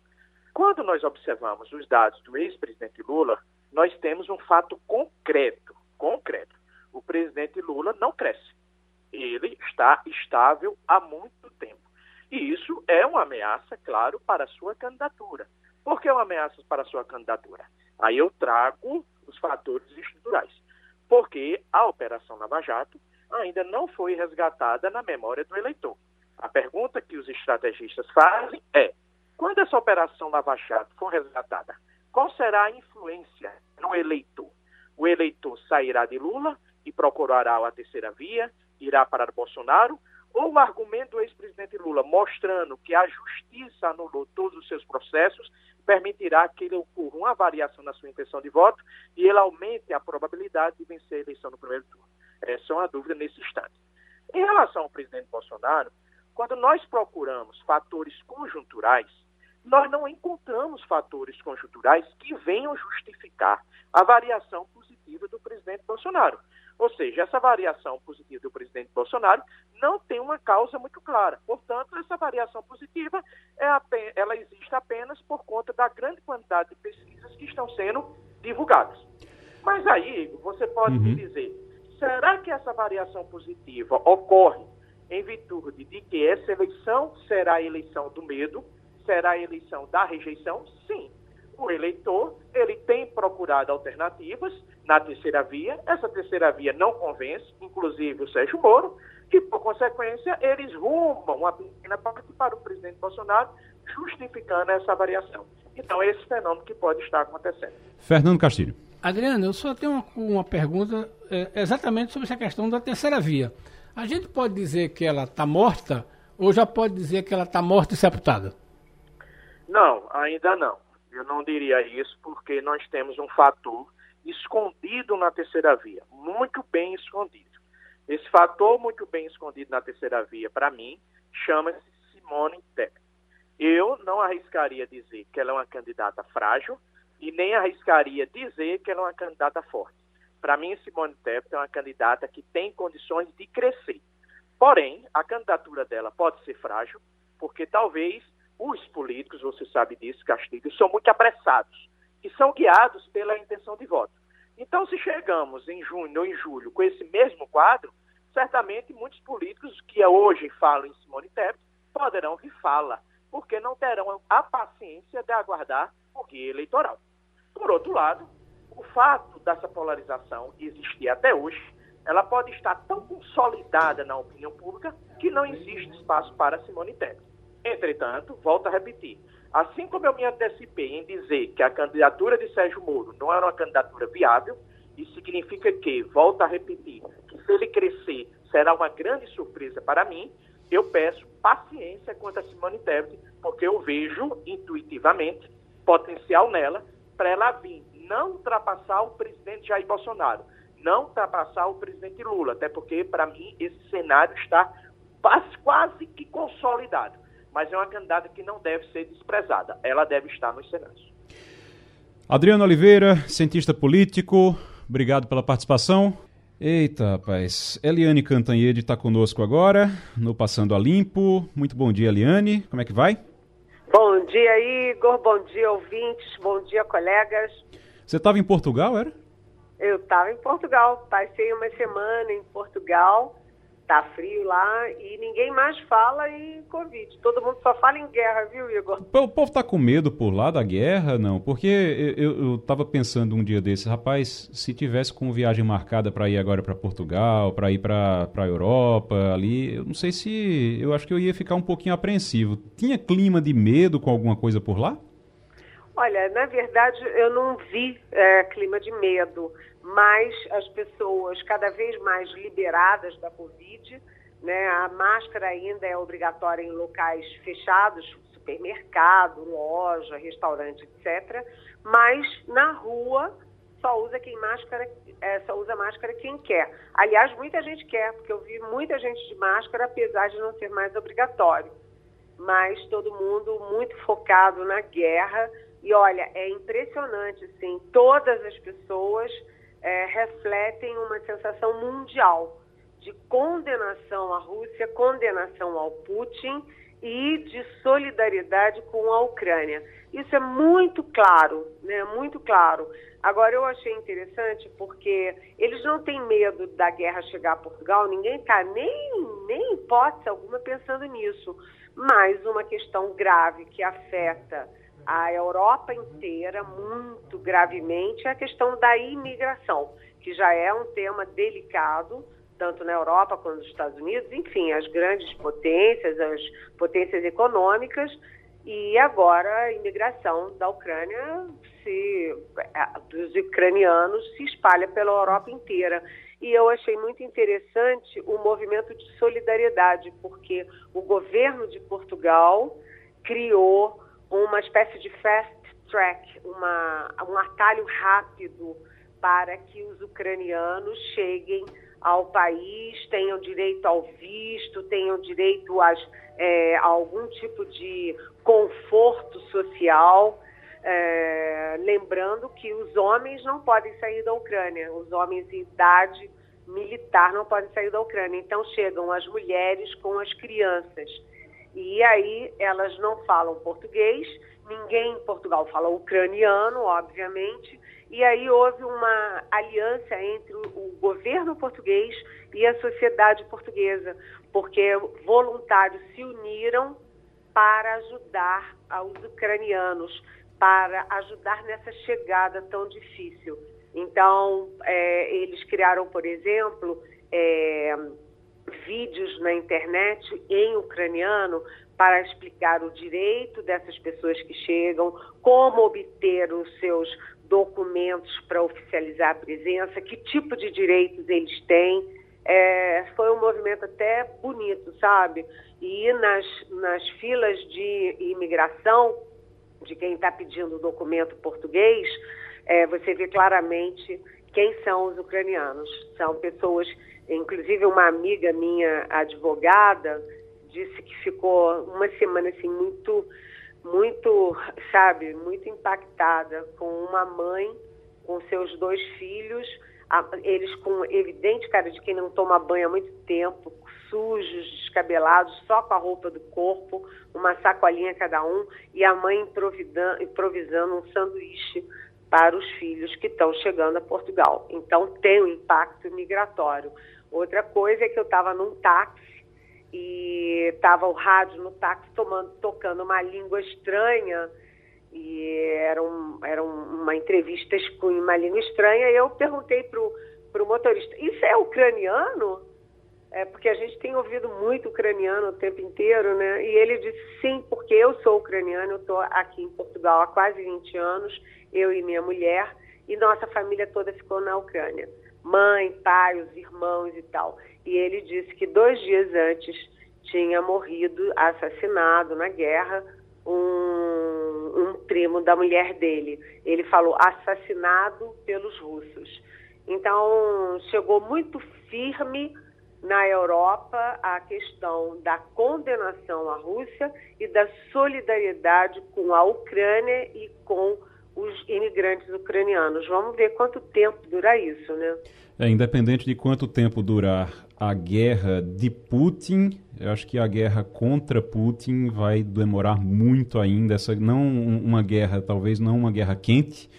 quando nós observamos os dados do ex-presidente Lula, nós temos um fato concreto, concreto. O presidente Lula não cresce. Ele está estável há muito tempo. E isso é uma ameaça, claro, para a sua candidatura. Por que uma ameaça para a sua candidatura? Aí eu trago os fatores estruturais. Porque a Operação Lava Jato ainda não foi resgatada na memória do eleitor. A pergunta que os estrategistas fazem é: quando essa operação Lava Jato for resgatada, qual será a influência no eleitor? O eleitor sairá de Lula e procurará a terceira via, irá para Bolsonaro, ou o argumento do ex-presidente Lula mostrando que a justiça anulou todos os seus processos permitirá que ele ocorra uma variação na sua intenção de voto e ele aumente a probabilidade de vencer a eleição no primeiro turno. Essa é uma dúvida nesse instante. Em relação ao presidente Bolsonaro, quando nós procuramos fatores conjunturais, nós não encontramos fatores conjunturais que venham justificar a variação positiva do presidente Bolsonaro. Ou seja, essa variação positiva do presidente Bolsonaro não tem uma causa muito clara. Portanto, essa variação positiva é apenas, ela existe apenas por conta da grande quantidade de pesquisas que estão sendo divulgadas. Mas aí, você pode uhum. me dizer, será que essa variação positiva ocorre em virtude de que essa eleição será a eleição do medo, será a eleição da rejeição? Sim. O eleitor, ele tem procurado alternativas na terceira via. Essa terceira via não convence, inclusive o Sérgio Moro, que, por consequência, eles rumam uma pequena parte para o presidente Bolsonaro, justificando essa variação. Então, é esse fenômeno que pode estar acontecendo. Fernando Castilho. Adriano, eu só tenho uma, uma pergunta é, exatamente sobre essa questão da terceira via. A gente pode dizer que ela está morta ou já pode dizer que ela está morta e sepultada? Não, ainda não. Eu não diria isso porque nós temos um fator escondido na terceira via, muito bem escondido. Esse fator muito bem escondido na terceira via, para mim, chama-se Simone Tebet. Eu não arriscaria dizer que ela é uma candidata frágil e nem arriscaria dizer que ela é uma candidata forte. Para mim, Simone Tebet é uma candidata que tem condições de crescer. Porém, a candidatura dela pode ser frágil, porque talvez os políticos, você sabe disso, Castilho, são muito apressados e são guiados pela intenção de voto. Então, se chegamos em junho ou em julho com esse mesmo quadro, certamente muitos políticos que hoje falam em Simone Tebet poderão vir fala, porque não terão a paciência de aguardar o guia eleitoral. Por outro lado, o fato dessa polarização existir até hoje, ela pode estar tão consolidada na opinião pública que não existe espaço para Simone Tebet. Entretanto, volto a repetir, assim como eu me antecipei em dizer que a candidatura de Sérgio Moro não era uma candidatura viável, isso significa que, volto a repetir, que se ele crescer será uma grande surpresa para mim, eu peço paciência quanto a Simone Tebet, porque eu vejo intuitivamente potencial nela para ela vir não ultrapassar o presidente Jair Bolsonaro, não ultrapassar o presidente Lula, até porque, para mim, esse cenário está quase que consolidado. Mas é uma candidata que não deve ser desprezada, ela deve estar nos cenários. Adriano Oliveira, cientista político, obrigado pela participação. Eita, rapaz. Eliane Cantanhede está conosco agora, no Passando a Limpo. Muito bom dia, Eliane. Como é que vai? Bom dia, Igor. Bom dia, ouvintes. Bom dia, colegas. Você estava em Portugal, era? Eu estava em Portugal. Passei uma semana em Portugal tá frio lá e ninguém mais fala em Covid. Todo mundo só fala em guerra, viu, Igor? O povo tá com medo por lá da guerra, não? Porque eu, eu tava pensando um dia desse, rapaz, se tivesse com viagem marcada para ir agora para Portugal, para ir para para Europa, ali, eu não sei se eu acho que eu ia ficar um pouquinho apreensivo. Tinha clima de medo com alguma coisa por lá? Olha, na verdade, eu não vi é, clima de medo mas as pessoas cada vez mais liberadas da Covid, né? A máscara ainda é obrigatória em locais fechados, supermercado, loja, restaurante, etc. Mas na rua só usa quem máscara, é, só usa máscara quem quer. Aliás, muita gente quer, porque eu vi muita gente de máscara, apesar de não ser mais obrigatório. Mas todo mundo muito focado na guerra. E olha, é impressionante, assim, todas as pessoas é, refletem uma sensação mundial de condenação à Rússia, condenação ao Putin e de solidariedade com a Ucrânia. Isso é muito claro, né? Muito claro. Agora eu achei interessante porque eles não têm medo da guerra chegar a Portugal, ninguém está nem, nem hipótese alguma pensando nisso. Mas uma questão grave que afeta a Europa inteira muito gravemente é a questão da imigração, que já é um tema delicado, tanto na Europa quanto nos Estados Unidos, enfim, as grandes potências, as potências econômicas, e agora a imigração da Ucrânia, se, é, dos ucranianos, se espalha pela Europa inteira. E eu achei muito interessante o movimento de solidariedade, porque o governo de Portugal criou uma espécie de fast track, uma, um atalho rápido para que os ucranianos cheguem ao país, tenham direito ao visto, tenham direito às, é, a algum tipo de conforto social. É, lembrando que os homens não podem sair da Ucrânia, os homens em idade militar não podem sair da Ucrânia. Então chegam as mulheres com as crianças. E aí elas não falam português, ninguém em Portugal fala ucraniano, obviamente, e aí houve uma aliança entre o governo português e a sociedade portuguesa, porque voluntários se uniram para ajudar os ucranianos, para ajudar nessa chegada tão difícil. Então, é, eles criaram, por exemplo, é, vídeos na internet em ucraniano para explicar o direito dessas pessoas que chegam, como obter os seus documentos para oficializar a presença, que tipo de direitos eles têm. É, foi um movimento até bonito, sabe? E nas, nas filas de imigração, de quem está pedindo o documento português, é, você vê claramente quem são os ucranianos. São pessoas Inclusive, uma amiga minha, advogada, disse que ficou uma semana assim muito, muito, sabe, muito impactada com uma mãe, com seus dois filhos, eles com evidente cara de quem não toma banho há muito tempo, sujos, descabelados, só com a roupa do corpo, uma sacolinha cada um, e a mãe improvisando um sanduíche para os filhos que estão chegando a Portugal. Então tem um impacto migratório. Outra coisa é que eu estava num táxi e estava o rádio no táxi tomando, tocando uma língua estranha e era, um, era uma entrevista com uma língua estranha e eu perguntei para o motorista, isso é ucraniano? É, porque a gente tem ouvido muito ucraniano o tempo inteiro, né? E ele disse sim, porque eu sou ucraniano, eu estou aqui em Portugal há quase 20 anos, eu e minha mulher, e nossa família toda ficou na Ucrânia mãe, pai, os irmãos e tal. E ele disse que dois dias antes tinha morrido, assassinado na guerra, um, um primo da mulher dele. Ele falou assassinado pelos russos. Então, chegou muito firme na Europa a questão da condenação à Rússia e da solidariedade com a Ucrânia e com os imigrantes ucranianos. Vamos ver quanto tempo dura isso, né? É, independente de quanto tempo durar a guerra de Putin, eu acho que a guerra contra Putin vai demorar muito ainda. Essa não uma guerra, talvez não uma guerra quente,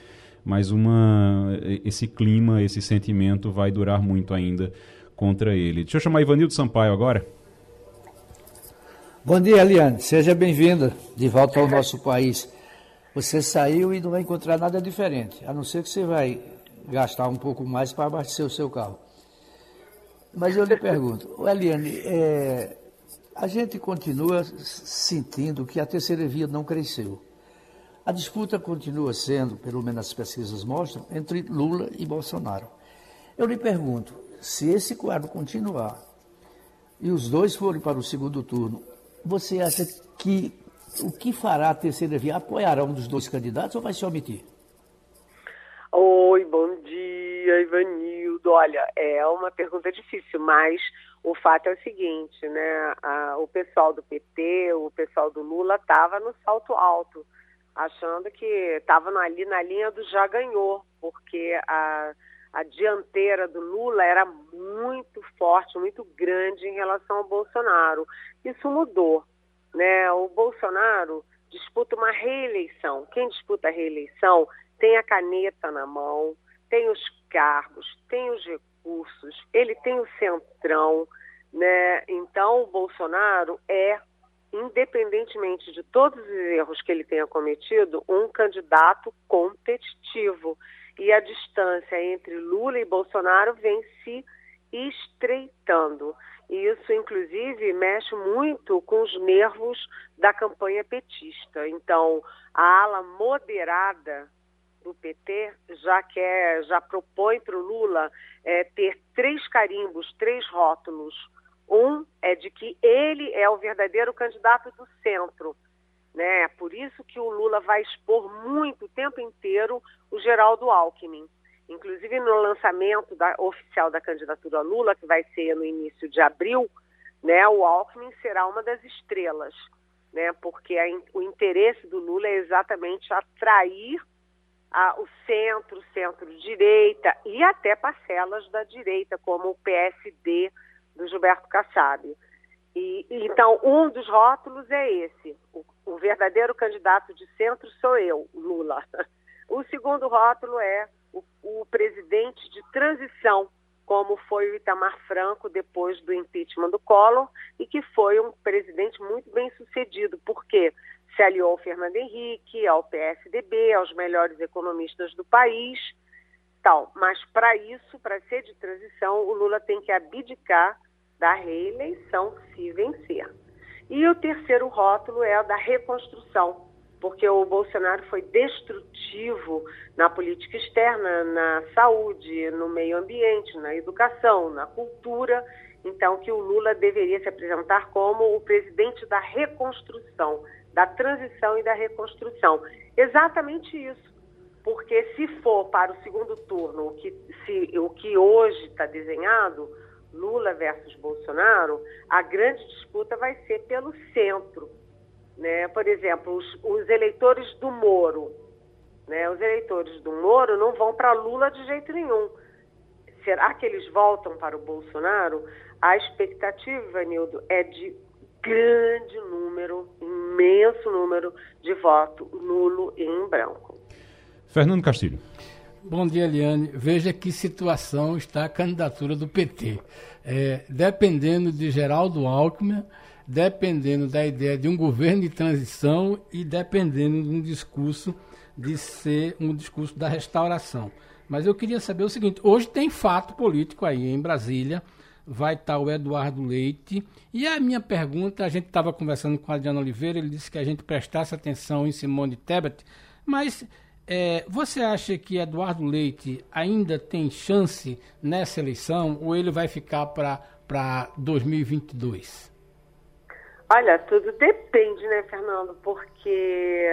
mas uma esse clima, esse sentimento vai durar muito ainda contra ele. Deixa eu chamar Ivanildo Sampaio agora. Bom dia, Eliane. Seja bem-vinda de volta ao nosso país. Você saiu e não vai encontrar nada diferente, a não ser que você vai gastar um pouco mais para abastecer o seu carro. Mas eu lhe pergunto, Eliane, é, a gente continua sentindo que a terceira via não cresceu. A disputa continua sendo, pelo menos as pesquisas mostram, entre Lula e Bolsonaro. Eu lhe pergunto, se esse quadro continuar e os dois forem para o segundo turno, você acha que o que fará a terceira via? Apoiará um dos dois candidatos ou vai se omitir? Oi, bom dia, Ivanildo. Olha, é uma pergunta difícil, mas o fato é o seguinte, né? A, o pessoal do PT, o pessoal do Lula estava no salto alto, achando que estava ali na linha do já ganhou, porque a, a dianteira do Lula era muito forte, muito grande em relação ao Bolsonaro. Isso mudou né? O Bolsonaro disputa uma reeleição. Quem disputa a reeleição tem a caneta na mão, tem os cargos, tem os recursos, ele tem o centrão, né? Então o Bolsonaro é, independentemente de todos os erros que ele tenha cometido, um candidato competitivo. E a distância entre Lula e Bolsonaro vem se estreitando. E isso, inclusive, mexe muito com os nervos da campanha petista. Então, a ala moderada do PT já quer, já propõe para o Lula é, ter três carimbos, três rótulos. Um é de que ele é o verdadeiro candidato do centro. Né? Por isso que o Lula vai expor muito o tempo inteiro o Geraldo Alckmin. Inclusive no lançamento da, oficial da candidatura Lula, que vai ser no início de abril, né, o Alckmin será uma das estrelas, né, porque a, o interesse do Lula é exatamente atrair a, o centro, centro-direita e até parcelas da direita, como o PSD do Gilberto Kassab. E, então, um dos rótulos é esse: o, o verdadeiro candidato de centro sou eu, Lula. O segundo rótulo é o, o presidente de transição, como foi o Itamar Franco depois do impeachment do Collor, e que foi um presidente muito bem sucedido, porque se aliou ao Fernando Henrique, ao PSDB, aos melhores economistas do país, tal. Mas para isso, para ser de transição, o Lula tem que abdicar da reeleição se vencer. E o terceiro rótulo é o da reconstrução, porque o Bolsonaro foi destrutivo na política externa, na saúde, no meio ambiente, na educação, na cultura. Então, que o Lula deveria se apresentar como o presidente da reconstrução, da transição e da reconstrução. Exatamente isso. Porque se for para o segundo turno o que, se, o que hoje está desenhado, Lula versus Bolsonaro, a grande disputa vai ser pelo centro né? Por exemplo, os, os eleitores do Moro. Né? Os eleitores do Moro não vão para Lula de jeito nenhum. Será que eles voltam para o Bolsonaro? A expectativa, Nildo, é de grande número, imenso número de voto nulo e em branco. Fernando Castilho. Bom dia, Eliane. Veja que situação está a candidatura do PT. É, dependendo de Geraldo Alckmin, dependendo da ideia de um governo de transição e dependendo de um discurso de ser um discurso da restauração. Mas eu queria saber o seguinte: hoje tem fato político aí em Brasília, vai estar o Eduardo Leite. E a minha pergunta: a gente estava conversando com o Adriano Oliveira, ele disse que a gente prestasse atenção em Simone Tebet, mas é, você acha que Eduardo Leite ainda tem chance nessa eleição ou ele vai ficar para 2022? Olha, tudo depende, né, Fernando? Porque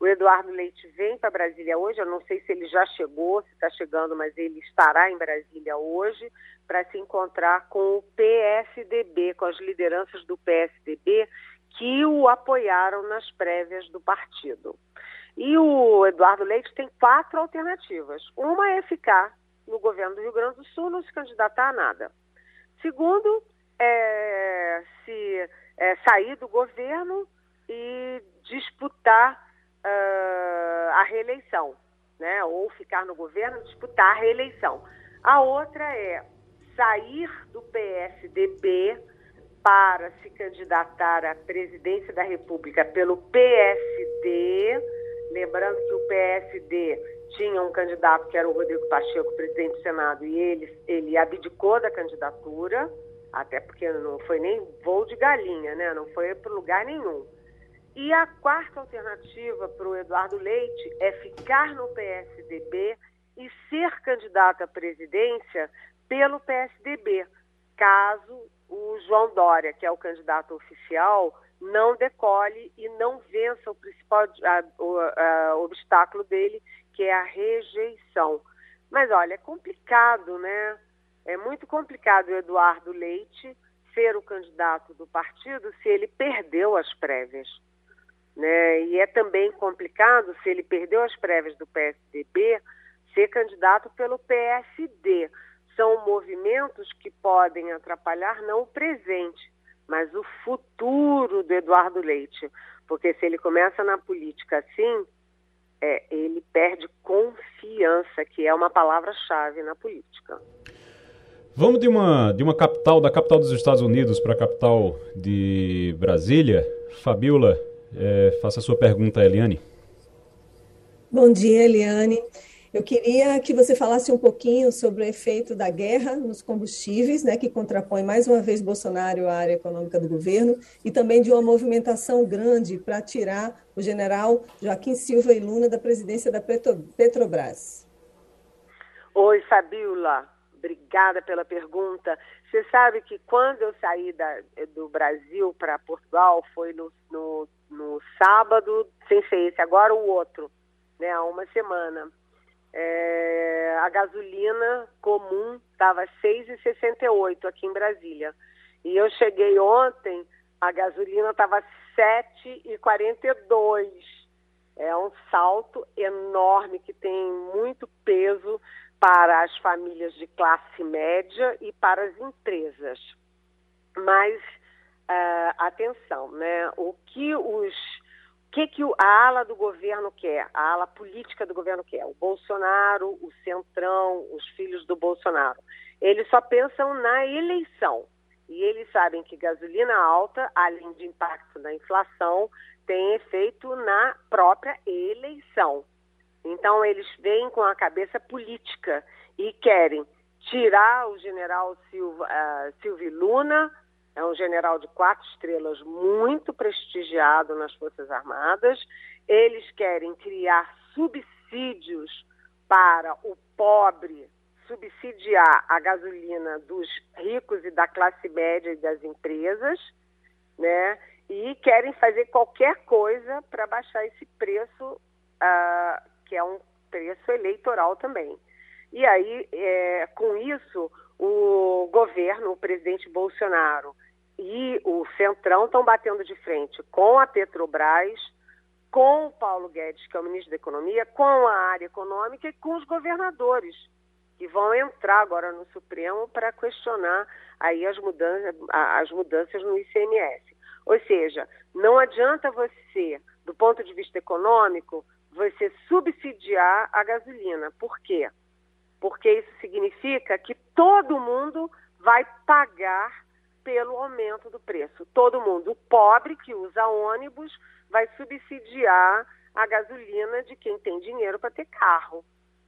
o Eduardo Leite vem para Brasília hoje. Eu não sei se ele já chegou, se está chegando, mas ele estará em Brasília hoje para se encontrar com o PSDB, com as lideranças do PSDB que o apoiaram nas prévias do partido. E o Eduardo Leite tem quatro alternativas. Uma é ficar no governo do Rio Grande do Sul, não se candidatar a nada. Segundo, é se é, sair do governo e disputar uh, a reeleição, né? Ou ficar no governo e disputar a reeleição. A outra é sair do PSDB para se candidatar à presidência da República pelo PSD, lembrando que o PSD tinha um candidato que era o Rodrigo Pacheco, presidente do Senado, e ele, ele abdicou da candidatura, até porque não foi nem voo de galinha, né? não foi para lugar nenhum. E a quarta alternativa para o Eduardo Leite é ficar no PSDB e ser candidato à presidência pelo PSDB, caso o João Dória, que é o candidato oficial, não decole e não vença o principal a, o, a, obstáculo dele, que é a rejeição. Mas olha, é complicado, né? É muito complicado o Eduardo Leite ser o candidato do partido se ele perdeu as prévias. Né? E é também complicado se ele perdeu as prévias do PSDB ser candidato pelo PSD. São movimentos que podem atrapalhar não o presente, mas o futuro do Eduardo Leite. Porque se ele começa na política assim, é, ele perde confiança, que é uma palavra-chave na política. Vamos de uma, de uma capital, da capital dos Estados Unidos para a capital de Brasília. Fabiola, é, faça a sua pergunta, Eliane. Bom dia, Eliane. Eu queria que você falasse um pouquinho sobre o efeito da guerra nos combustíveis, né, que contrapõe mais uma vez Bolsonaro à área econômica do governo, e também de uma movimentação grande para tirar o general Joaquim Silva e Luna da presidência da Petrobras. Oi, Fabiola. Obrigada pela pergunta. Você sabe que quando eu saí da, do Brasil para Portugal foi no, no, no, sábado, sem ser esse, agora o outro, né, há uma semana. É, a gasolina comum estava 6,68 aqui em Brasília. E eu cheguei ontem, a gasolina estava 7,42. É um salto enorme que tem muito peso para as famílias de classe média e para as empresas. Mas uh, atenção, né? O que os o que, que a ala do governo quer, a ala política do governo quer? O Bolsonaro, o Centrão, os filhos do Bolsonaro. Eles só pensam na eleição. E eles sabem que gasolina alta, além de impacto na inflação, tem efeito na própria eleição. Então, eles vêm com a cabeça política e querem tirar o general Silva, uh, Silvio Luna, é um general de quatro estrelas muito prestigiado nas Forças Armadas. Eles querem criar subsídios para o pobre, subsidiar a gasolina dos ricos e da classe média e das empresas, né? E querem fazer qualquer coisa para baixar esse preço uh, que é um preço eleitoral também. E aí, é, com isso, o governo, o presidente Bolsonaro e o Centrão estão batendo de frente com a Petrobras, com o Paulo Guedes, que é o ministro da Economia, com a área econômica e com os governadores, que vão entrar agora no Supremo para questionar aí as mudanças, as mudanças no ICMS. Ou seja, não adianta você, do ponto de vista econômico, você subsidiar a gasolina. Por quê? Porque isso significa que todo mundo vai pagar pelo aumento do preço. Todo mundo, o pobre que usa ônibus, vai subsidiar a gasolina de quem tem dinheiro para ter carro.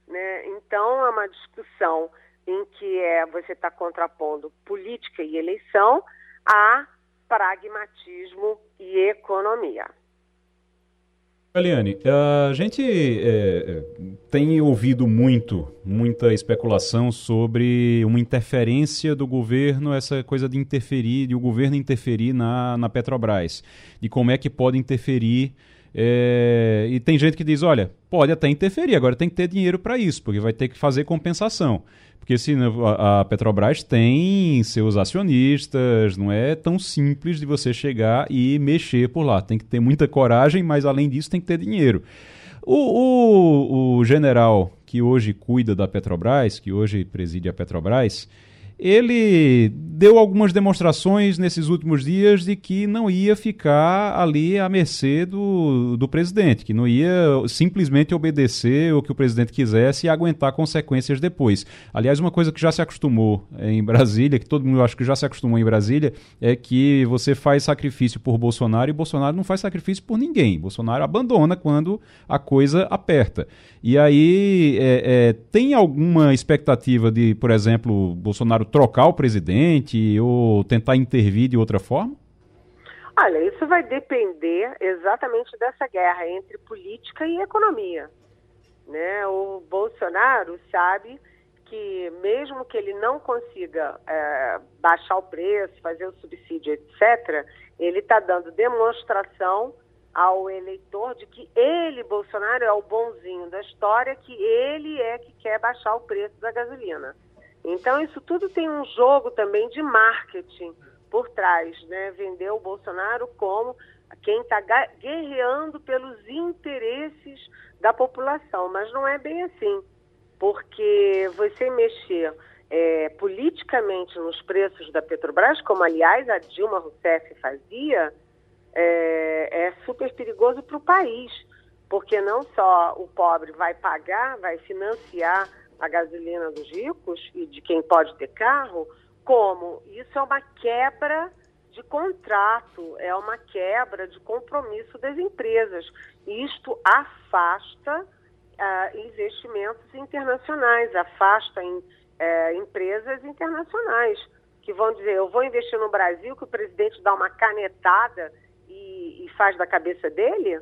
Né? Então, é uma discussão em que é, você está contrapondo política e eleição a pragmatismo e economia. Eliane, a gente é, tem ouvido muito, muita especulação sobre uma interferência do governo, essa coisa de interferir, de o governo interferir na, na Petrobras, de como é que pode interferir. É, e tem gente que diz: olha, pode até interferir, agora tem que ter dinheiro para isso, porque vai ter que fazer compensação. Porque se a Petrobras tem seus acionistas, não é tão simples de você chegar e mexer por lá. Tem que ter muita coragem, mas além disso tem que ter dinheiro. O, o, o general que hoje cuida da Petrobras, que hoje preside a Petrobras, ele deu algumas demonstrações nesses últimos dias de que não ia ficar ali à mercê do, do presidente, que não ia simplesmente obedecer o que o presidente quisesse e aguentar consequências depois. Aliás, uma coisa que já se acostumou em Brasília, que todo mundo acho que já se acostumou em Brasília, é que você faz sacrifício por Bolsonaro e Bolsonaro não faz sacrifício por ninguém. Bolsonaro abandona quando a coisa aperta. E aí, é, é, tem alguma expectativa de, por exemplo, Bolsonaro trocar o presidente ou tentar intervir de outra forma? Olha, isso vai depender exatamente dessa guerra entre política e economia. Né? O Bolsonaro sabe que mesmo que ele não consiga é, baixar o preço, fazer o subsídio, etc., ele está dando demonstração ao eleitor de que ele, Bolsonaro, é o bonzinho da história, que ele é que quer baixar o preço da gasolina. Então, isso tudo tem um jogo também de marketing por trás, né? Vender o Bolsonaro como quem está guerreando pelos interesses da população, mas não é bem assim, porque você mexer é, politicamente nos preços da Petrobras, como aliás a Dilma Rousseff fazia, é, é super perigoso para o país, porque não só o pobre vai pagar, vai financiar a gasolina dos ricos e de quem pode ter carro, como isso é uma quebra de contrato, é uma quebra de compromisso das empresas. Isto afasta uh, investimentos internacionais, afasta em, uh, empresas internacionais que vão dizer: eu vou investir no Brasil, que o presidente dá uma canetada e, e faz da cabeça dele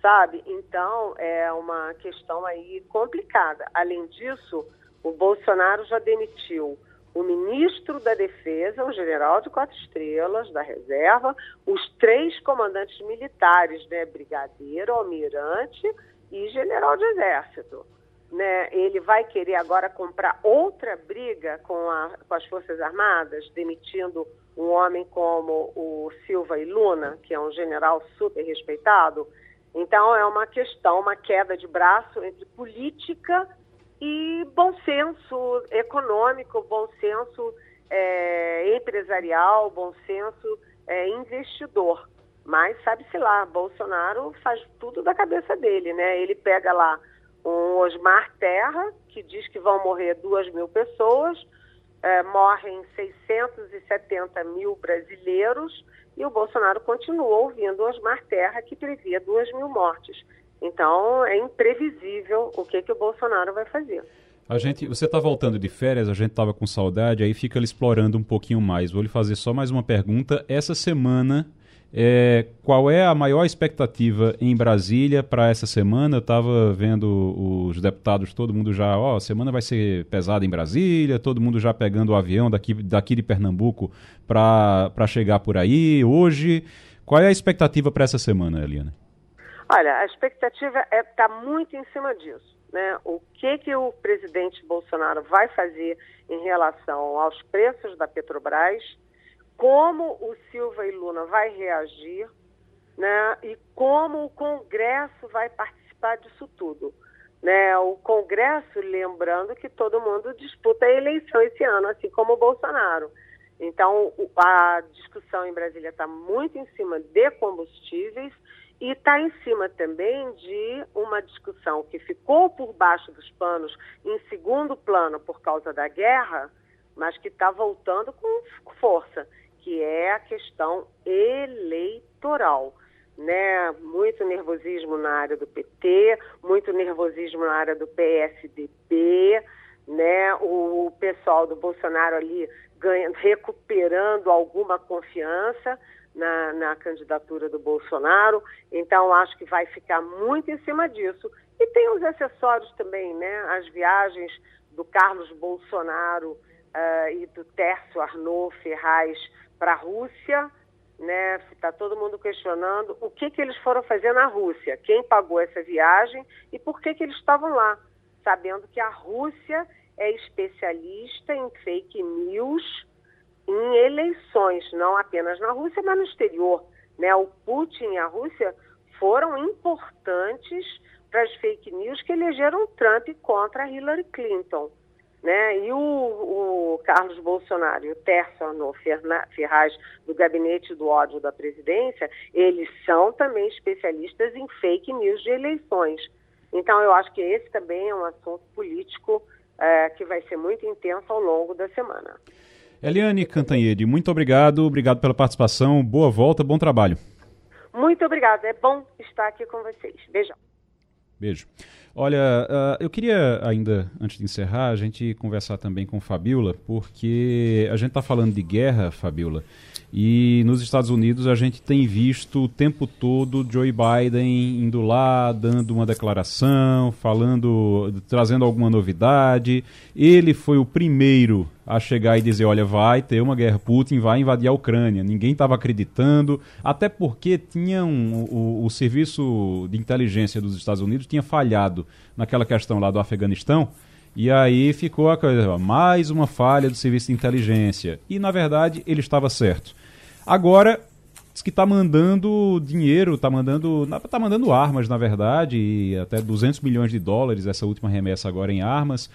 sabe? Então, é uma questão aí complicada. Além disso, o Bolsonaro já demitiu o ministro da Defesa, o general de quatro estrelas da reserva, os três comandantes militares, né, brigadeiro, almirante e general de exército. Né? Ele vai querer agora comprar outra briga com, a, com as Forças Armadas, demitindo um homem como o Silva e Luna, que é um general super respeitado, então, é uma questão, uma queda de braço entre política e bom senso econômico, bom senso é, empresarial, bom senso é, investidor. Mas sabe-se lá, Bolsonaro faz tudo da cabeça dele, né? Ele pega lá um Osmar Terra, que diz que vão morrer duas mil pessoas, é, morrem 670 mil brasileiros, e o Bolsonaro continuou ouvindo Osmar Terra, que previa duas mil mortes. Então, é imprevisível o que, que o Bolsonaro vai fazer. A gente, você está voltando de férias, a gente estava com saudade, aí fica explorando um pouquinho mais. Vou lhe fazer só mais uma pergunta. Essa semana é, qual é a maior expectativa em Brasília para essa semana? Eu estava vendo os deputados, todo mundo já, ó, a semana vai ser pesada em Brasília, todo mundo já pegando o avião daqui, daqui de Pernambuco para chegar por aí. Hoje, qual é a expectativa para essa semana, Eliana? Olha, a expectativa está é, tá muito em cima disso. Né? O que, que o presidente Bolsonaro vai fazer em relação aos preços da Petrobras? Como o Silva e Luna vai reagir, né? E como o Congresso vai participar disso tudo. Né, o Congresso, lembrando que todo mundo disputa a eleição esse ano, assim como o Bolsonaro. Então, a discussão em Brasília está muito em cima de combustíveis e está em cima também de uma discussão que ficou por baixo dos panos, em segundo plano por causa da guerra, mas que está voltando com força, que é a questão eleitoral. Né? Muito nervosismo na área do PT, muito nervosismo na área do PSDB, né? o pessoal do Bolsonaro ali ganha, recuperando alguma confiança, na, na candidatura do Bolsonaro. Então, acho que vai ficar muito em cima disso. E tem os acessórios também, né? As viagens do Carlos Bolsonaro uh, e do Tércio Arnaud Ferraz para a Rússia, né? Está todo mundo questionando o que, que eles foram fazer na Rússia, quem pagou essa viagem e por que, que eles estavam lá, sabendo que a Rússia é especialista em fake news em eleições, não apenas na Rússia, mas no exterior. Né? O Putin e a Rússia foram importantes para as fake news que elegeram Trump contra Hillary Clinton. Né? E o, o Carlos Bolsonaro e o Tércio Ferraz, do Gabinete do Ódio da Presidência, eles são também especialistas em fake news de eleições. Então, eu acho que esse também é um assunto político é, que vai ser muito intenso ao longo da semana. Eliane Cantanhede, muito obrigado, obrigado pela participação, boa volta, bom trabalho. Muito obrigada, é bom estar aqui com vocês. Beijão. Beijo. Olha, uh, eu queria ainda, antes de encerrar, a gente conversar também com Fabiola, porque a gente está falando de guerra, Fabiola, e nos Estados Unidos a gente tem visto o tempo todo Joe Biden indo lá, dando uma declaração, falando, trazendo alguma novidade. Ele foi o primeiro a chegar e dizer: olha, vai ter uma guerra, Putin vai invadir a Ucrânia. Ninguém estava acreditando, até porque tinha um, o, o serviço de inteligência dos Estados Unidos tinha falhado naquela questão lá do Afeganistão. E aí ficou a coisa, mais uma falha do serviço de inteligência. E na verdade ele estava certo. Agora diz que está mandando dinheiro, está mandando, tá mandando armas, na verdade, até 200 milhões de dólares essa última remessa agora em armas.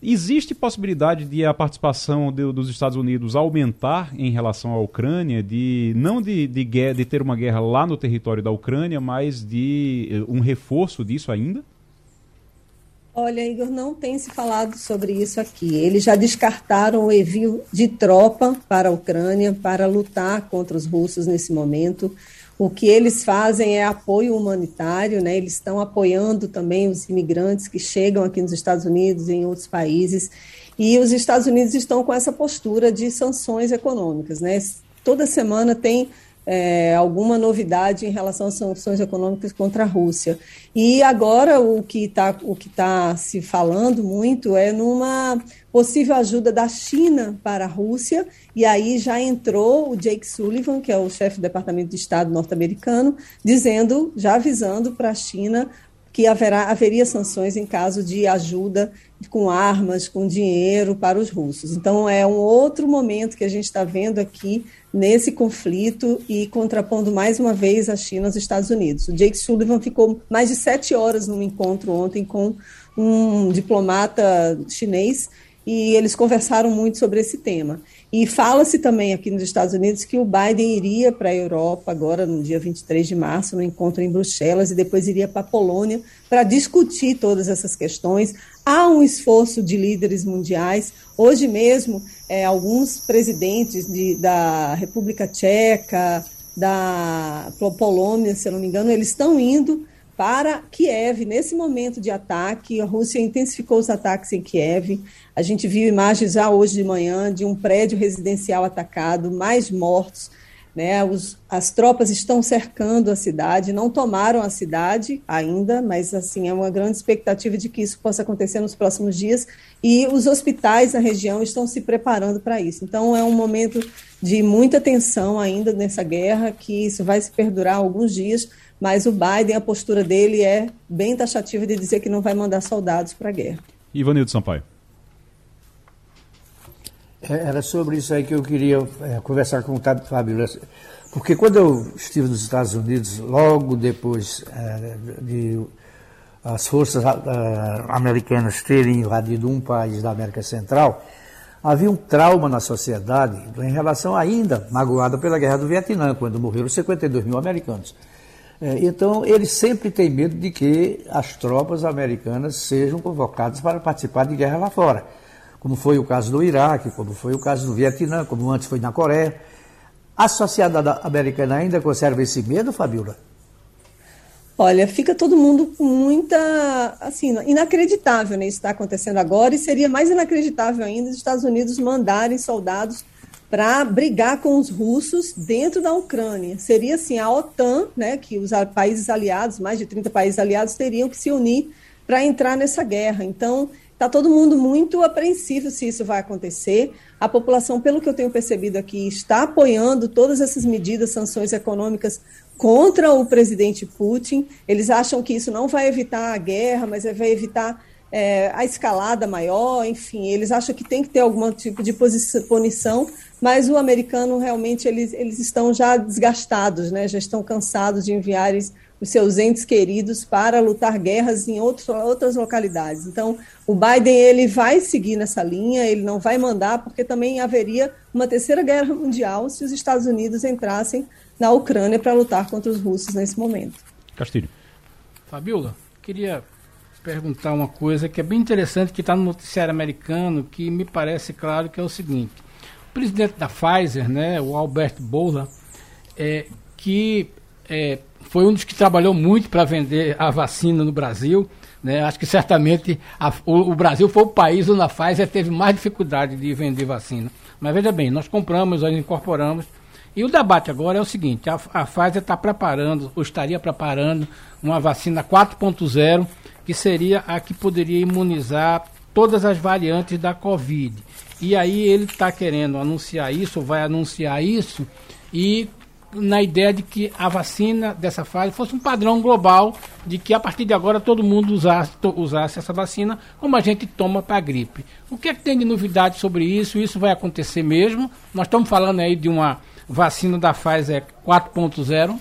Existe possibilidade de a participação de, dos Estados Unidos aumentar em relação à Ucrânia, de não de, de, de ter uma guerra lá no território da Ucrânia, mas de eh, um reforço disso ainda? Olha, Igor, não tem se falado sobre isso aqui. Eles já descartaram o envio de tropa para a Ucrânia para lutar contra os russos nesse momento. O que eles fazem é apoio humanitário, né? Eles estão apoiando também os imigrantes que chegam aqui nos Estados Unidos e em outros países. E os Estados Unidos estão com essa postura de sanções econômicas, né? Toda semana tem é, alguma novidade em relação às sanções econômicas contra a Rússia. E agora o que está tá se falando muito é numa possível ajuda da China para a Rússia, e aí já entrou o Jake Sullivan, que é o chefe do Departamento de Estado norte-americano, dizendo, já avisando para a China que haverá, haveria sanções em caso de ajuda com armas, com dinheiro para os russos. Então, é um outro momento que a gente está vendo aqui nesse conflito e contrapondo mais uma vez a China aos Estados Unidos. O Jake Sullivan ficou mais de sete horas num encontro ontem com um diplomata chinês e eles conversaram muito sobre esse tema. E fala-se também aqui nos Estados Unidos que o Biden iria para a Europa agora no dia 23 de março, no encontro em Bruxelas, e depois iria para a Polônia para discutir todas essas questões. Há um esforço de líderes mundiais. Hoje mesmo, é, alguns presidentes de, da República Tcheca, da Polônia, se eu não me engano, eles estão indo para Kiev. Nesse momento de ataque, a Rússia intensificou os ataques em Kiev. A gente viu imagens já hoje de manhã de um prédio residencial atacado, mais mortos. Né? Os, as tropas estão cercando a cidade, não tomaram a cidade ainda, mas assim é uma grande expectativa de que isso possa acontecer nos próximos dias. E os hospitais na região estão se preparando para isso. Então é um momento de muita tensão ainda nessa guerra, que isso vai se perdurar alguns dias mas o Biden, a postura dele é bem taxativa de dizer que não vai mandar soldados para a guerra. Ivanildo Sampaio. É, era sobre isso aí que eu queria é, conversar com o Fábio. Porque quando eu estive nos Estados Unidos, logo depois é, de as forças americanas terem invadido um país da América Central, havia um trauma na sociedade em relação ainda magoada pela guerra do Vietnã, quando morreram 52 mil americanos. É, então, eles sempre têm medo de que as tropas americanas sejam convocadas para participar de guerra lá fora, como foi o caso do Iraque, como foi o caso do Vietnã, como antes foi na Coreia. A sociedade americana ainda conserva esse medo, Fabiola? Olha, fica todo mundo com muita, assim, inacreditável né, isso está acontecendo agora, e seria mais inacreditável ainda os Estados Unidos mandarem soldados para brigar com os russos dentro da Ucrânia. Seria assim a OTAN, né, que os países aliados, mais de 30 países aliados, teriam que se unir para entrar nessa guerra. Então, está todo mundo muito apreensivo se isso vai acontecer. A população, pelo que eu tenho percebido aqui, está apoiando todas essas medidas, sanções econômicas contra o presidente Putin. Eles acham que isso não vai evitar a guerra, mas vai evitar é, a escalada maior, enfim, eles acham que tem que ter algum tipo de punição, mas o americano realmente eles, eles estão já desgastados, né? já estão cansados de enviar os seus entes queridos para lutar guerras em outros, outras localidades. Então, o Biden ele vai seguir nessa linha, ele não vai mandar, porque também haveria uma terceira guerra mundial se os Estados Unidos entrassem na Ucrânia para lutar contra os russos nesse momento. Castilho. Fabiola, queria perguntar uma coisa que é bem interessante, que está no noticiário americano, que me parece claro que é o seguinte. O presidente da Pfizer, né, o Albert Bourla, é, que é, foi um dos que trabalhou muito para vender a vacina no Brasil, né, acho que certamente a, o, o, Brasil foi o país onde a Pfizer teve mais dificuldade de vender vacina. Mas veja bem, nós compramos, nós incorporamos, e o debate agora é o seguinte: a, a Pfizer está preparando, ou estaria preparando, uma vacina 4.0 que seria a que poderia imunizar todas as variantes da Covid. E aí ele está querendo anunciar isso, vai anunciar isso, e na ideia de que a vacina dessa fase fosse um padrão global, de que a partir de agora todo mundo usasse, usasse essa vacina como a gente toma para a gripe. O que é que tem de novidade sobre isso? Isso vai acontecer mesmo? Nós estamos falando aí de uma vacina da Pfizer 4.0,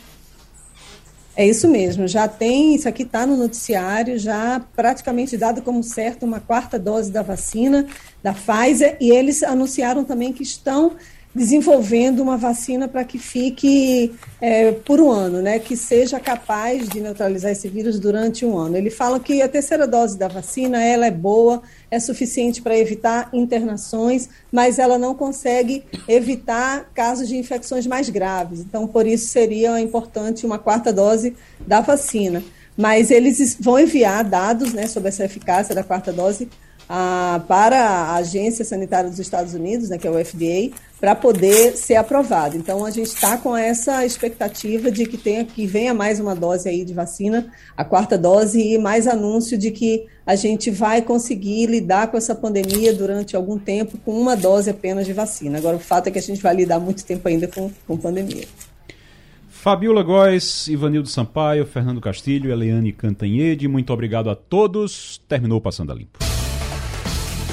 é isso mesmo, já tem, isso aqui está no noticiário, já praticamente dado como certo uma quarta dose da vacina da Pfizer, e eles anunciaram também que estão desenvolvendo uma vacina para que fique é, por um ano, né, que seja capaz de neutralizar esse vírus durante um ano. Ele fala que a terceira dose da vacina ela é boa, é suficiente para evitar internações, mas ela não consegue evitar casos de infecções mais graves. Então, por isso seria importante uma quarta dose da vacina. Mas eles vão enviar dados né, sobre essa eficácia da quarta dose a, para a Agência Sanitária dos Estados Unidos, né, que é o FDA, para poder ser aprovado. Então a gente está com essa expectativa de que tenha que venha mais uma dose aí de vacina, a quarta dose e mais anúncio de que a gente vai conseguir lidar com essa pandemia durante algum tempo com uma dose apenas de vacina. Agora o fato é que a gente vai lidar muito tempo ainda com, com pandemia. Fabiola Góes, Ivanildo Sampaio, Fernando Castilho, Eliane Cantanhede, muito obrigado a todos. Terminou Passando a Limpo.